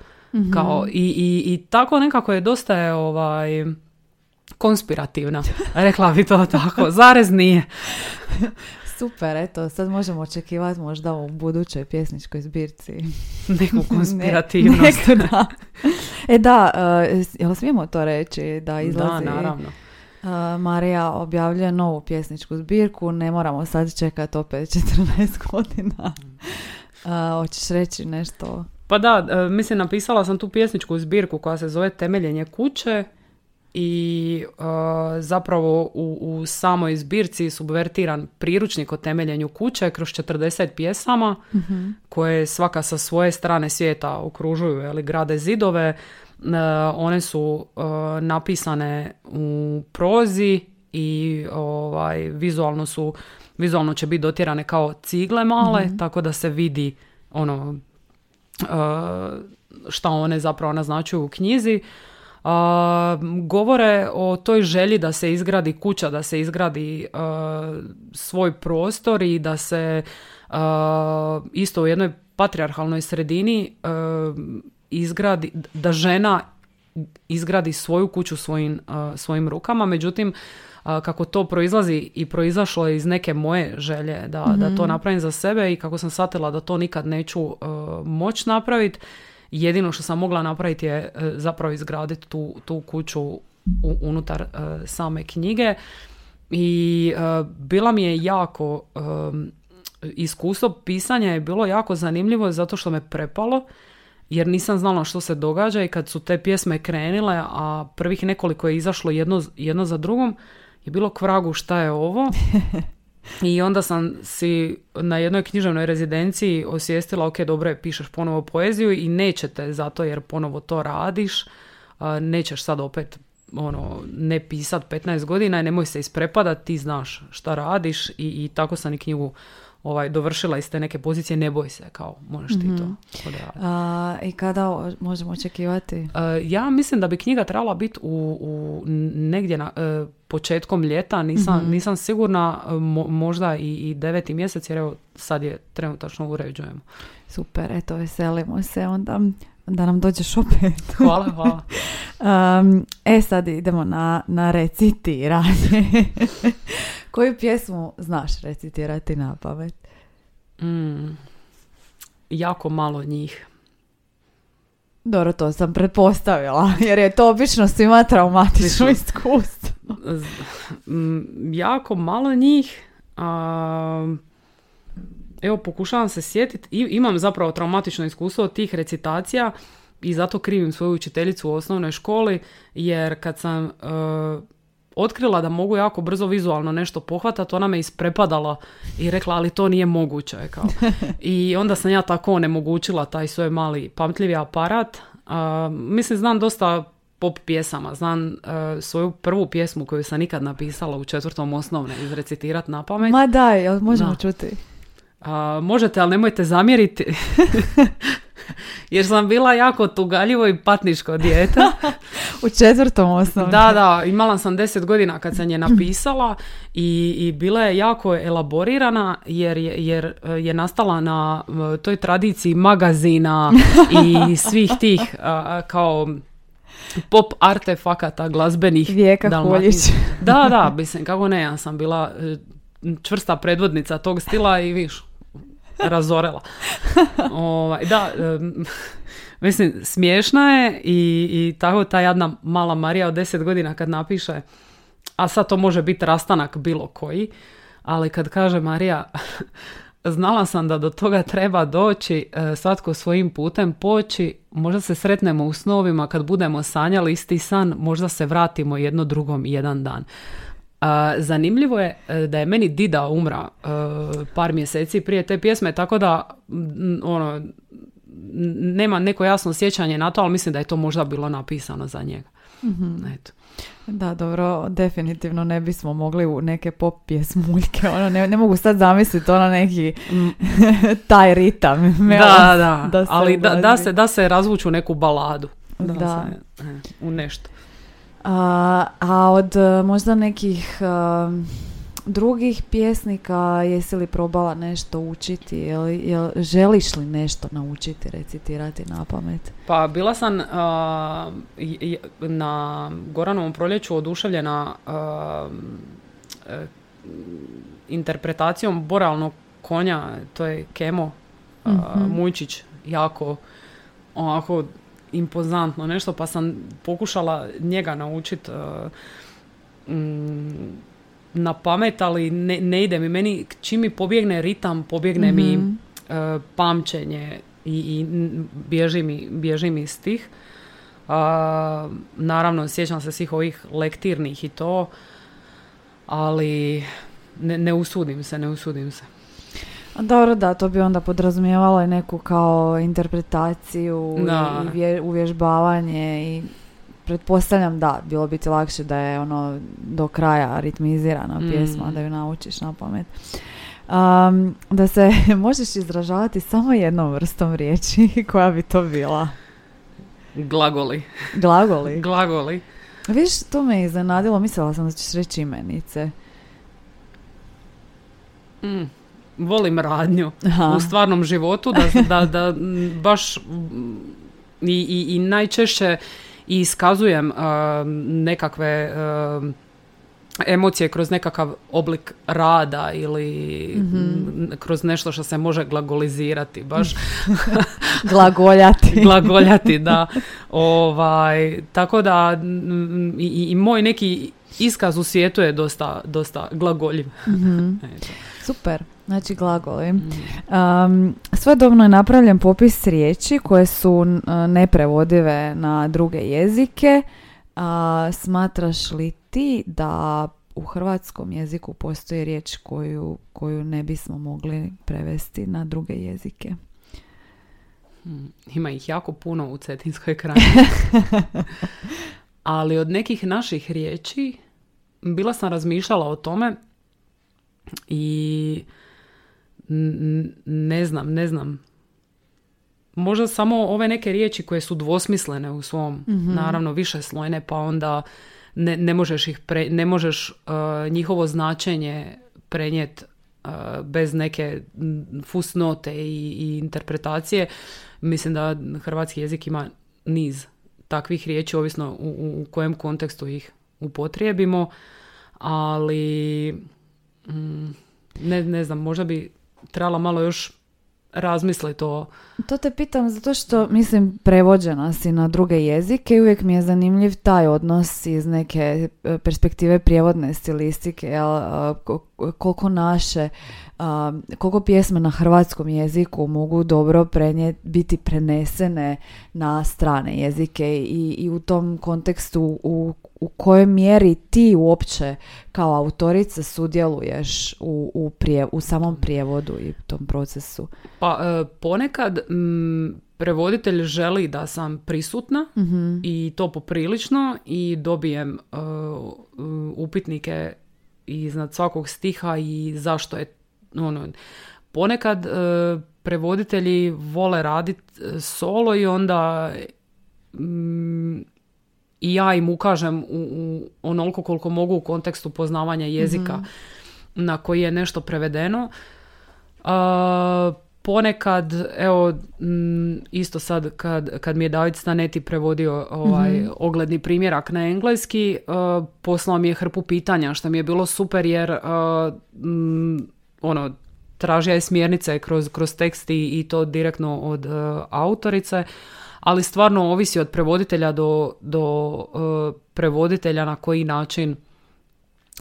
Kao, i, i, I tako nekako je dosta je ovaj konspirativna. Rekla bi to tako. Zarez nije. Super, eto, sad možemo očekivati možda u budućoj pjesničkoj zbirci. Neku Ne- konspirativnost. neku, da. E da, uh, jel smijemo to reći da izlazi? Da, naravno. Uh, Marija objavljuje novu pjesničku zbirku, ne moramo sad čekati opet 14 godina. Uh, hoćeš reći nešto? Pa da, mislim, napisala sam tu pjesničku zbirku koja se zove Temeljenje kuće i e, zapravo u, u samoj zbirci subvertiran priručnik o temeljenju kuće kroz 40 pjesama koje svaka sa svoje strane svijeta okružuju, ali grade zidove. E, one su e, napisane u prozi i ovaj, vizualno su vizualno će biti dotjerane kao cigle male, Mhm. tako da se vidi ono uh, šta one zapravo naznačuju u knjizi. Uh, govore o toj želji da se izgradi kuća, da se izgradi svoj prostor i da se isto u jednoj patrijarhalnoj sredini izgradi, da žena izgradi svoju kuću svojim, svojim rukama, međutim a, kako to proizlazi i proizašlo je iz neke moje želje da, da to napravim za sebe i kako sam shvatila da to nikad neću uh, moć napraviti, jedino što sam mogla napraviti je e, zapravo izgraditi tu, tu kuću u- unutar e, same knjige i e, bila mi je jako iskustvo pisanja je bilo jako zanimljivo zato što me prepalo jer nisam znala što se događa i kad su te pjesme krenile, a prvih nekoliko je izašlo jedno, jedno za drugom, je bilo kvragu šta je ovo. I onda sam si na jednoj književnoj rezidenciji osvijestila, ok, dobro je, pišeš ponovo poeziju i nećete zato jer ponovo to radiš, nećeš sad opet ono, ne pisat 15 godina i nemoj se isprepadat, ti znaš šta radiš i, i tako sam i knjigu ovaj, dovršila iz te neke pozicije, ne boj se, kao možeš ti to odraditi. A, I kada možemo očekivati? E, ja mislim da bi knjiga trebala biti u, u negdje na, e, početkom ljeta, nisam, nisam sigurna, e, mo- možda i, i deveti mjesec, jer evo sad je trenutačno uređujemo. Super, eto, veselimo se onda da nam dođeš opet. Hvala, hvala. Um, e, sad idemo na, na recitiranje. Koju pjesmu znaš recitirati na pamet? Mm, jako malo njih. Dobro, to sam pretpostavila, jer je to obično svima traumatično iskustvo. Mm, jako malo njih. A, evo, pokušavam se sjetiti. Imam zapravo traumatično iskustvo od tih recitacija i zato krivim svoju učiteljicu u osnovnoj školi, jer kad sam e, otkrila da mogu jako brzo vizualno nešto pohvatati, ona me isprepadala i rekla, ali to nije moguće. Kao. I onda sam ja tako onemogućila taj svoj mali pamtljivi aparat. A, mislim, znam dosta pop pjesama. Znam e, svoju prvu pjesmu koju sam nikad napisala u četvrtom osnovne izrecitirat na pamet. Ma daj, možemo Da. čuti? A, možete, ali nemojte zamjeriti. Jer sam bila jako tugaljivo i patničko dijete. U četvrtom osnovnom. Da, da, imala sam deset godina kad sam je napisala i, i bila je jako elaborirana jer je, jer e, je nastala na e, toj tradiciji magazina i svih tih a, kao pop artefakata glazbenih. Vijeka Dalmatin-. Da, da, mislim, kako ne, ja sam bila čvrsta predvodnica tog stila i viš, razorela. ovaj, da, em, mislim, smiješna je i, i tako ta jadna mala Marija od 10 godina kad napiše, a sad to može biti rastanak bilo koji, ali kad kaže Marija, znala sam da do toga treba doći, e, svatko svojim putem poći, možda se sretnemo u snovima kad budemo sanjali isti san, možda se vratimo jedno drugom jedan dan. A, zanimljivo je e, da je meni Dida umra e, par mjeseci prije te pjesme, tako da m, ono, nema neko jasno sjećanje na to, ali mislim da je to možda bilo napisano za njega. Eto. Da, dobro, definitivno ne bismo mogli u neke pop pjesmuljke, ono, ne, ne mogu sad zamisliti ono neki taj ritam. Da, da, da ali da, da, se, da se razvuču u neku baladu. Da, Da. Se, e, u nešto. A, a od e, možda nekih e, drugih pjesnika jesi li probala nešto učiti? Jel, jel, želiš li nešto naučiti recitirati na pamet? Pa bila sam i- na Goranovom proljeću oduševljena interpretacijom boralnog konja, to je Kemo a, Mujčić, jako onako impozantno nešto, pa sam pokušala njega naučiti na pamet, ali ne, ne ide mi. Meni, čim mi pobjegne ritam, pobjegne mi Mhm. e, pamćenje i, i bježi, mi, bježi mi stih. A, naravno, sjećam se svih ovih lektirnih i to, ali ne, ne usudim se, ne usudim se. Dobro, da, to bi onda podrazumijevalo i neku kao interpretaciju Da. i vje- uvježbavanje i pretpostavljam da, bilo bi ti lakše da je ono do kraja ritmizirana Mm. pjesma, da ju naučiš na pamet. Um, da se možeš izražavati samo jednom vrstom riječi, koja bi to bila? Glagoli. Glagoli. Glagoli. Viš, to me iznenadilo, mislila sam da ćeš reći imenice. Mm. Volim radnju. Aha. u stvarnom životu, da, da, da baš i, i, i najčešće iskazujem a, nekakve a, emocije kroz nekakav oblik rada ili m, kroz nešto što se može glagolizirati, baš Glagoljati. glagoljati, da. Ovaj, tako da i, i moj neki iskaz u svijetu je dosta, dosta glagoljiv. Mhm. Super, znači glagoli. Um, svojedobno je napravljen popis riječi koje su neprevodive na druge jezike. A, smatraš li ti da u hrvatskom jeziku postoji riječ koju, koju ne bismo mogli prevesti na druge jezike? Mm, Ima ih jako puno u Cetinskoj krajini. Ali od nekih naših riječi bila sam razmišljala o tome i ne znam, ne znam. Možda samo ove neke riječi koje su dvosmislene u svom, naravno više slojne, pa onda ne, ne možeš ih pre- ne možeš uh, njihovo značenje prenijeti uh, bez neke fusnote i, i interpretacije. Mislim da hrvatski jezik ima niz takvih riječi, ovisno u- u kojem kontekstu ih upotrijebimo, ali mm, ne, ne znam, možda bi trebala malo još razmisliti o To te pitam zato što, mislim, prevođena si na druge jezike i uvijek mi je zanimljiv taj odnos iz neke e, perspektive prijevodne stilistike, jel, koliko naše, a, koliko pjesme na hrvatskom jeziku mogu dobro prenje, biti prenesene na strane jezike i, i u tom kontekstu u, u kojoj mjeri ti uopće kao autorica sudjeluješ u, u, prije, u samom prijevodu i tom procesu. Pa e, ponekad mm, prevoditelj želi da sam prisutna Mhm. i to poprilično i dobijem e, upitnike iznad svakog stiha i zašto je ono ponekad e, prevoditelji vole raditi solo i onda mm, i ja im ukažem u, u onoliko koliko mogu u kontekstu poznavanja jezika na koji je nešto prevedeno. A, ponekad, evo, mm, isto sad kad, kad mi je David Staneti prevodio ovaj ogledni primjerak na engleski, uh, poslao mi je hrpu pitanja, što mi je bilo super jer uh, mm, ono, tražio je smjernice kroz, kroz tekst i, i to direktno od uh, autorice, ali stvarno ovisi od prevoditelja do, do uh, prevoditelja na koji način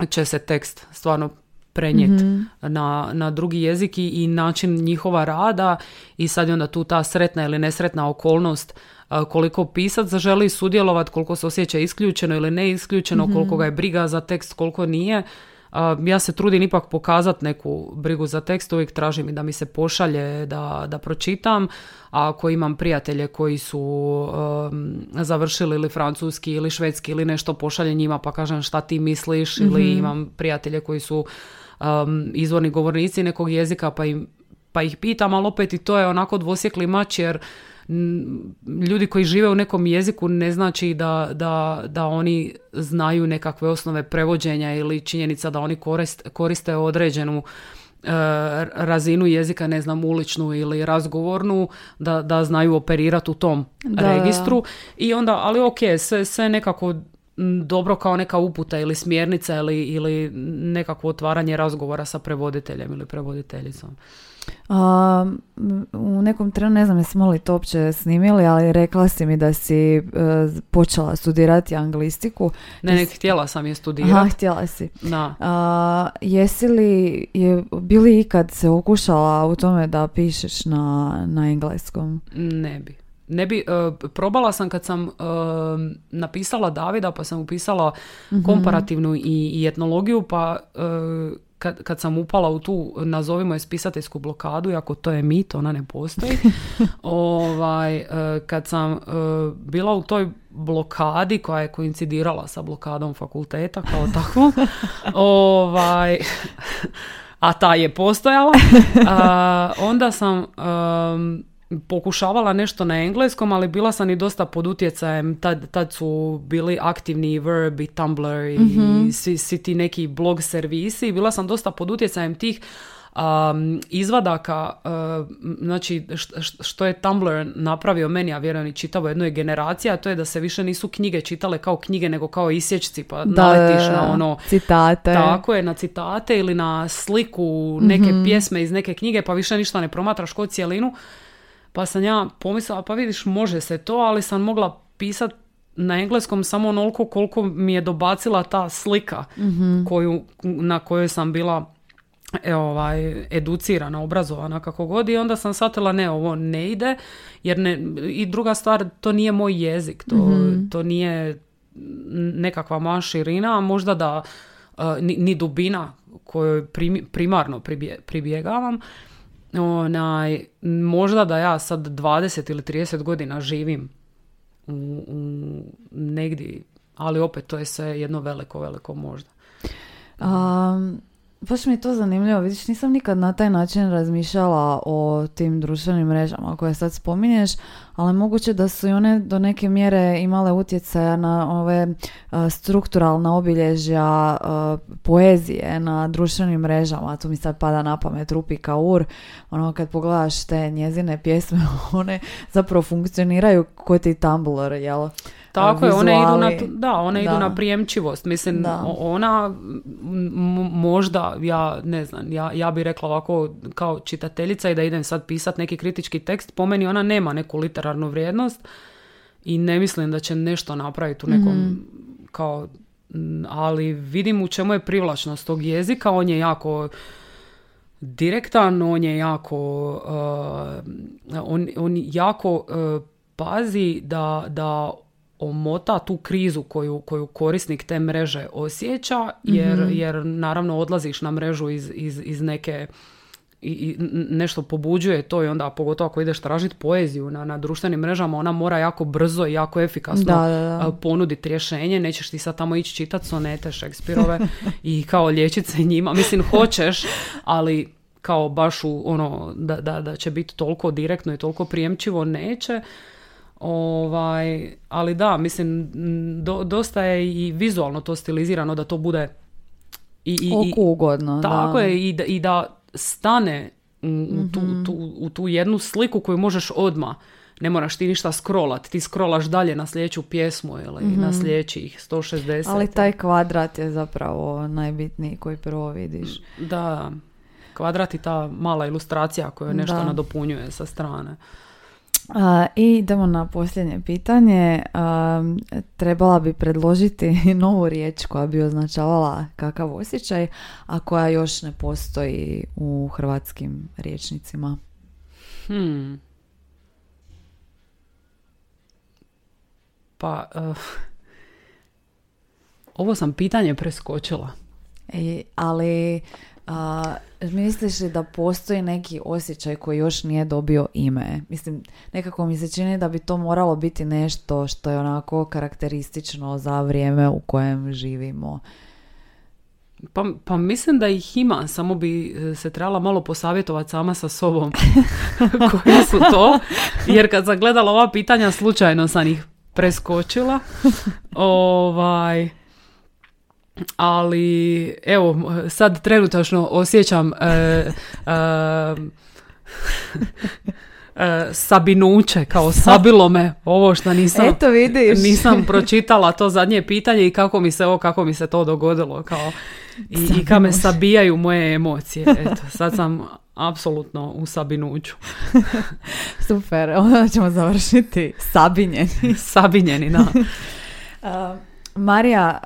će se tekst stvarno prenijeti na, na drugi jezik i, i način njihova rada i sad je onda tu ta sretna ili nesretna okolnost a, koliko pisac želi sudjelovati, koliko se osjeća isključeno ili ne isključeno, koliko ga je briga za tekst, koliko nije. A, ja se trudim ipak pokazati neku brigu za tekst, uvijek tražim i da mi se pošalje da, da pročitam, a ako imam prijatelje koji su um, završili ili francuski ili švedski ili nešto pošalje njima pa kažem šta ti misliš ili imam prijatelje koji su um, izvorni govornici nekog jezika pa, im, pa ih pitam, ali opet i to je onako dvosjekli mač jer ljudi koji žive u nekom jeziku ne znači da, da, da oni znaju nekakve osnove prevođenja ili činjenica da oni korist, koriste određenu e, razinu jezika, ne znam, uličnu ili razgovornu, da, da znaju operirati u tom Da, registru. I onda, ali ok, sve, sve nekako dobro kao neka uputa ili smjernica ili, ili nekakvo otvaranje razgovora sa prevoditeljem ili prevoditeljicom. A, u nekom trenu, ne znam jesmo li to uopće snimili, ali rekla si mi da si e, počela studirati anglistiku. Ne, ne, htjela sam je studirati. Aha, htjela si. Da. A, jesi li, je, bili ikad se okušala u tome da pišeš na, na engleskom? Ne bi. Ne bi, e, probala sam kad sam e, napisala Davida, pa sam upisala komparativnu i, i etnologiju, pa e, kad, kad sam upala u tu, nazovimo je spisateljsku blokadu, iako to je mit, ona ne postoji, ovaj, e, kad sam e, bila u toj blokadi koja je koincidirala sa blokadom fakulteta kao takvom, ovaj, a ta je postojala, onda sam pokušavala nešto na engleskom, ali bila sam i dosta pod utjecajem, tad, tad su bili aktivni Verb i Tumblr i mm svi, svi ti neki blog servisi, bila sam dosta pod utjecajem tih um, izvadaka, uh, znači što je Tumblr napravio meni, a vjerujem i čitavo jednoj generaciji, a to je da se više nisu knjige čitale kao knjige, nego kao isječci, pa da, naletiš na ono... Citate. Tako je, na citate ili na sliku neke mm pjesme iz neke knjige, pa više ništa ne promatraš kod cijelinu. Pa sam ja pomislila, pa vidiš, može se to, ali sam mogla pisati na engleskom samo onoliko koliko mi je dobacila ta slika mhm. koju, na kojoj sam bila e, ovaj, educirana, obrazovana, kako god. I onda sam shvatila, ne, ovo ne ide, jer ne, i druga stvar, to nije moj jezik, to, mhm. to nije nekakva moja širina, a možda da ni, ni dubina kojoj primarno pribjegavam onaj, možda da ja sad 20 ili 30 godina živim u, u negdje, ali opet to je sve jedno veliko, veliko možda. Um, Baš mi je to zanimljivo, vidiš, nisam nikad na taj način razmišljala o tim društvenim mrežama koje sad spominješ, ali moguće da su i one do neke mjere imale utjecaja na ove strukturalna obilježja poezije na društvenim mrežama. Tu mi sad pada na pamet Rupi Kaur, ono kad pogledaš te njezine pjesme, one zapravo funkcioniraju kao ti Tumblr, jel? Tako je, one idu na, da, one idu na prijemčivost. Mislim, ona možda, ja ne znam, ja, ja bi rekla ovako kao čitateljica i da idem sad pisat neki kritički tekst, po meni ona nema neku literarnu vrijednost i ne mislim da će nešto napraviti u nekom mhm. kao ali vidim u čemu je privlačnost tog jezika, on je jako direktan, on je jako uh, on, on jako uh, pazi da, da omota tu krizu koju, koju korisnik te mreže osjeća, jer, mhm. jer naravno odlaziš na mrežu iz, iz, iz neke i, i nešto pobuđuje to i onda pogotovo ako ideš tražiti poeziju na, na društvenim mrežama ona mora jako brzo i jako efikasno da, ponuditi rješenje nećeš ti sad tamo ići čitati sonete Šekspirove i kao liječiti se njima. Mislim hoćeš ali kao baš u ono da, da, da će biti toliko direktno i toliko prijemčivo neće Ovaj, ali da, mislim, do, dosta je i vizualno to stilizirano da to bude i, i, Oku ugodno. Tako je, i da, i da stane u, tu, mhm. tu, u tu jednu sliku koju možeš odmah ne moraš ti ništa scrollat, ti scrollaš dalje na sljedeću pjesmu ili mm-hmm. na sljedećih 160. Ali taj kvadrat je zapravo najbitniji koji prvo vidiš. Da, kvadrat i ta mala ilustracija koja nešto nadopunjuje sa strane. I idemo na posljednje pitanje. trebala bi predložiti novu riječ koja bi označavala kakav osjećaj, a koja još ne postoji u hrvatskim riječnicima. Hmm. Pa, uh, ovo sam pitanje preskočila. E, ali a, misliš li da postoji neki osjećaj koji još nije dobio ime? Mislim, nekako mi se čini da bi to moralo biti nešto što je onako karakteristično za vrijeme u kojem živimo. Pa, pa mislim da ih ima, samo bi e, se trebala malo posavjetovati sama sa sobom koji su to, jer kad sam gledala ova pitanja slučajno sam ih preskočila. ovaj, ali evo sad trenutačno osjećam e, e, e, sabinuće kao sabilo me ovo što nisam Eto vidiš. nisam pročitala to zadnje pitanje i kako mi se ovo kako mi se to dogodilo kao i, i ka me sabijaju moje emocije eto sad sam apsolutno u sabinuću. Super onda ćemo završiti sabinjeni. Sabinjeni da Marija,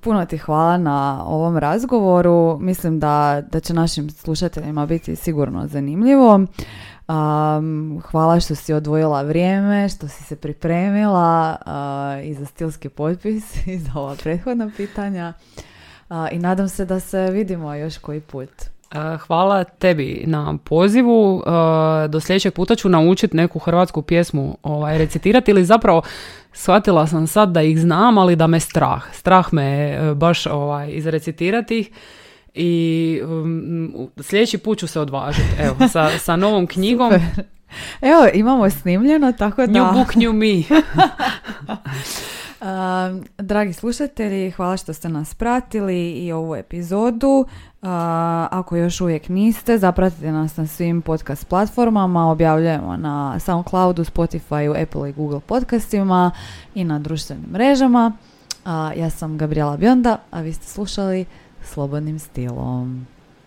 puno ti hvala na ovom razgovoru. Mislim da, da će našim slušateljima biti sigurno zanimljivo. hvala što si odvojila vrijeme, što si se pripremila i za stilski potpis i za ova prethodna pitanja. I nadam se da se vidimo još koji put. Hvala tebi na pozivu. Do sljedećeg puta ću naučiti neku hrvatsku pjesmu ovaj, recitirati ili zapravo shvatila sam sad da ih znam, ali da me strah. Strah me baš ovaj, izrecitirati ih i um, sljedeći put ću se odvažiti. Evo, sa, sa novom knjigom. Evo, imamo snimljeno, tako da... New book, new me. dragi slušatelji, hvala što ste nas pratili i ovu epizodu. Ako još uvijek niste, zapratite nas na svim podcast platformama, objavljujemo na Soundcloudu, Spotify, Apple i Google podcastima i na društvenim mrežama. ja sam Gabriela Bionda, a vi ste slušali Slobodnim stilom.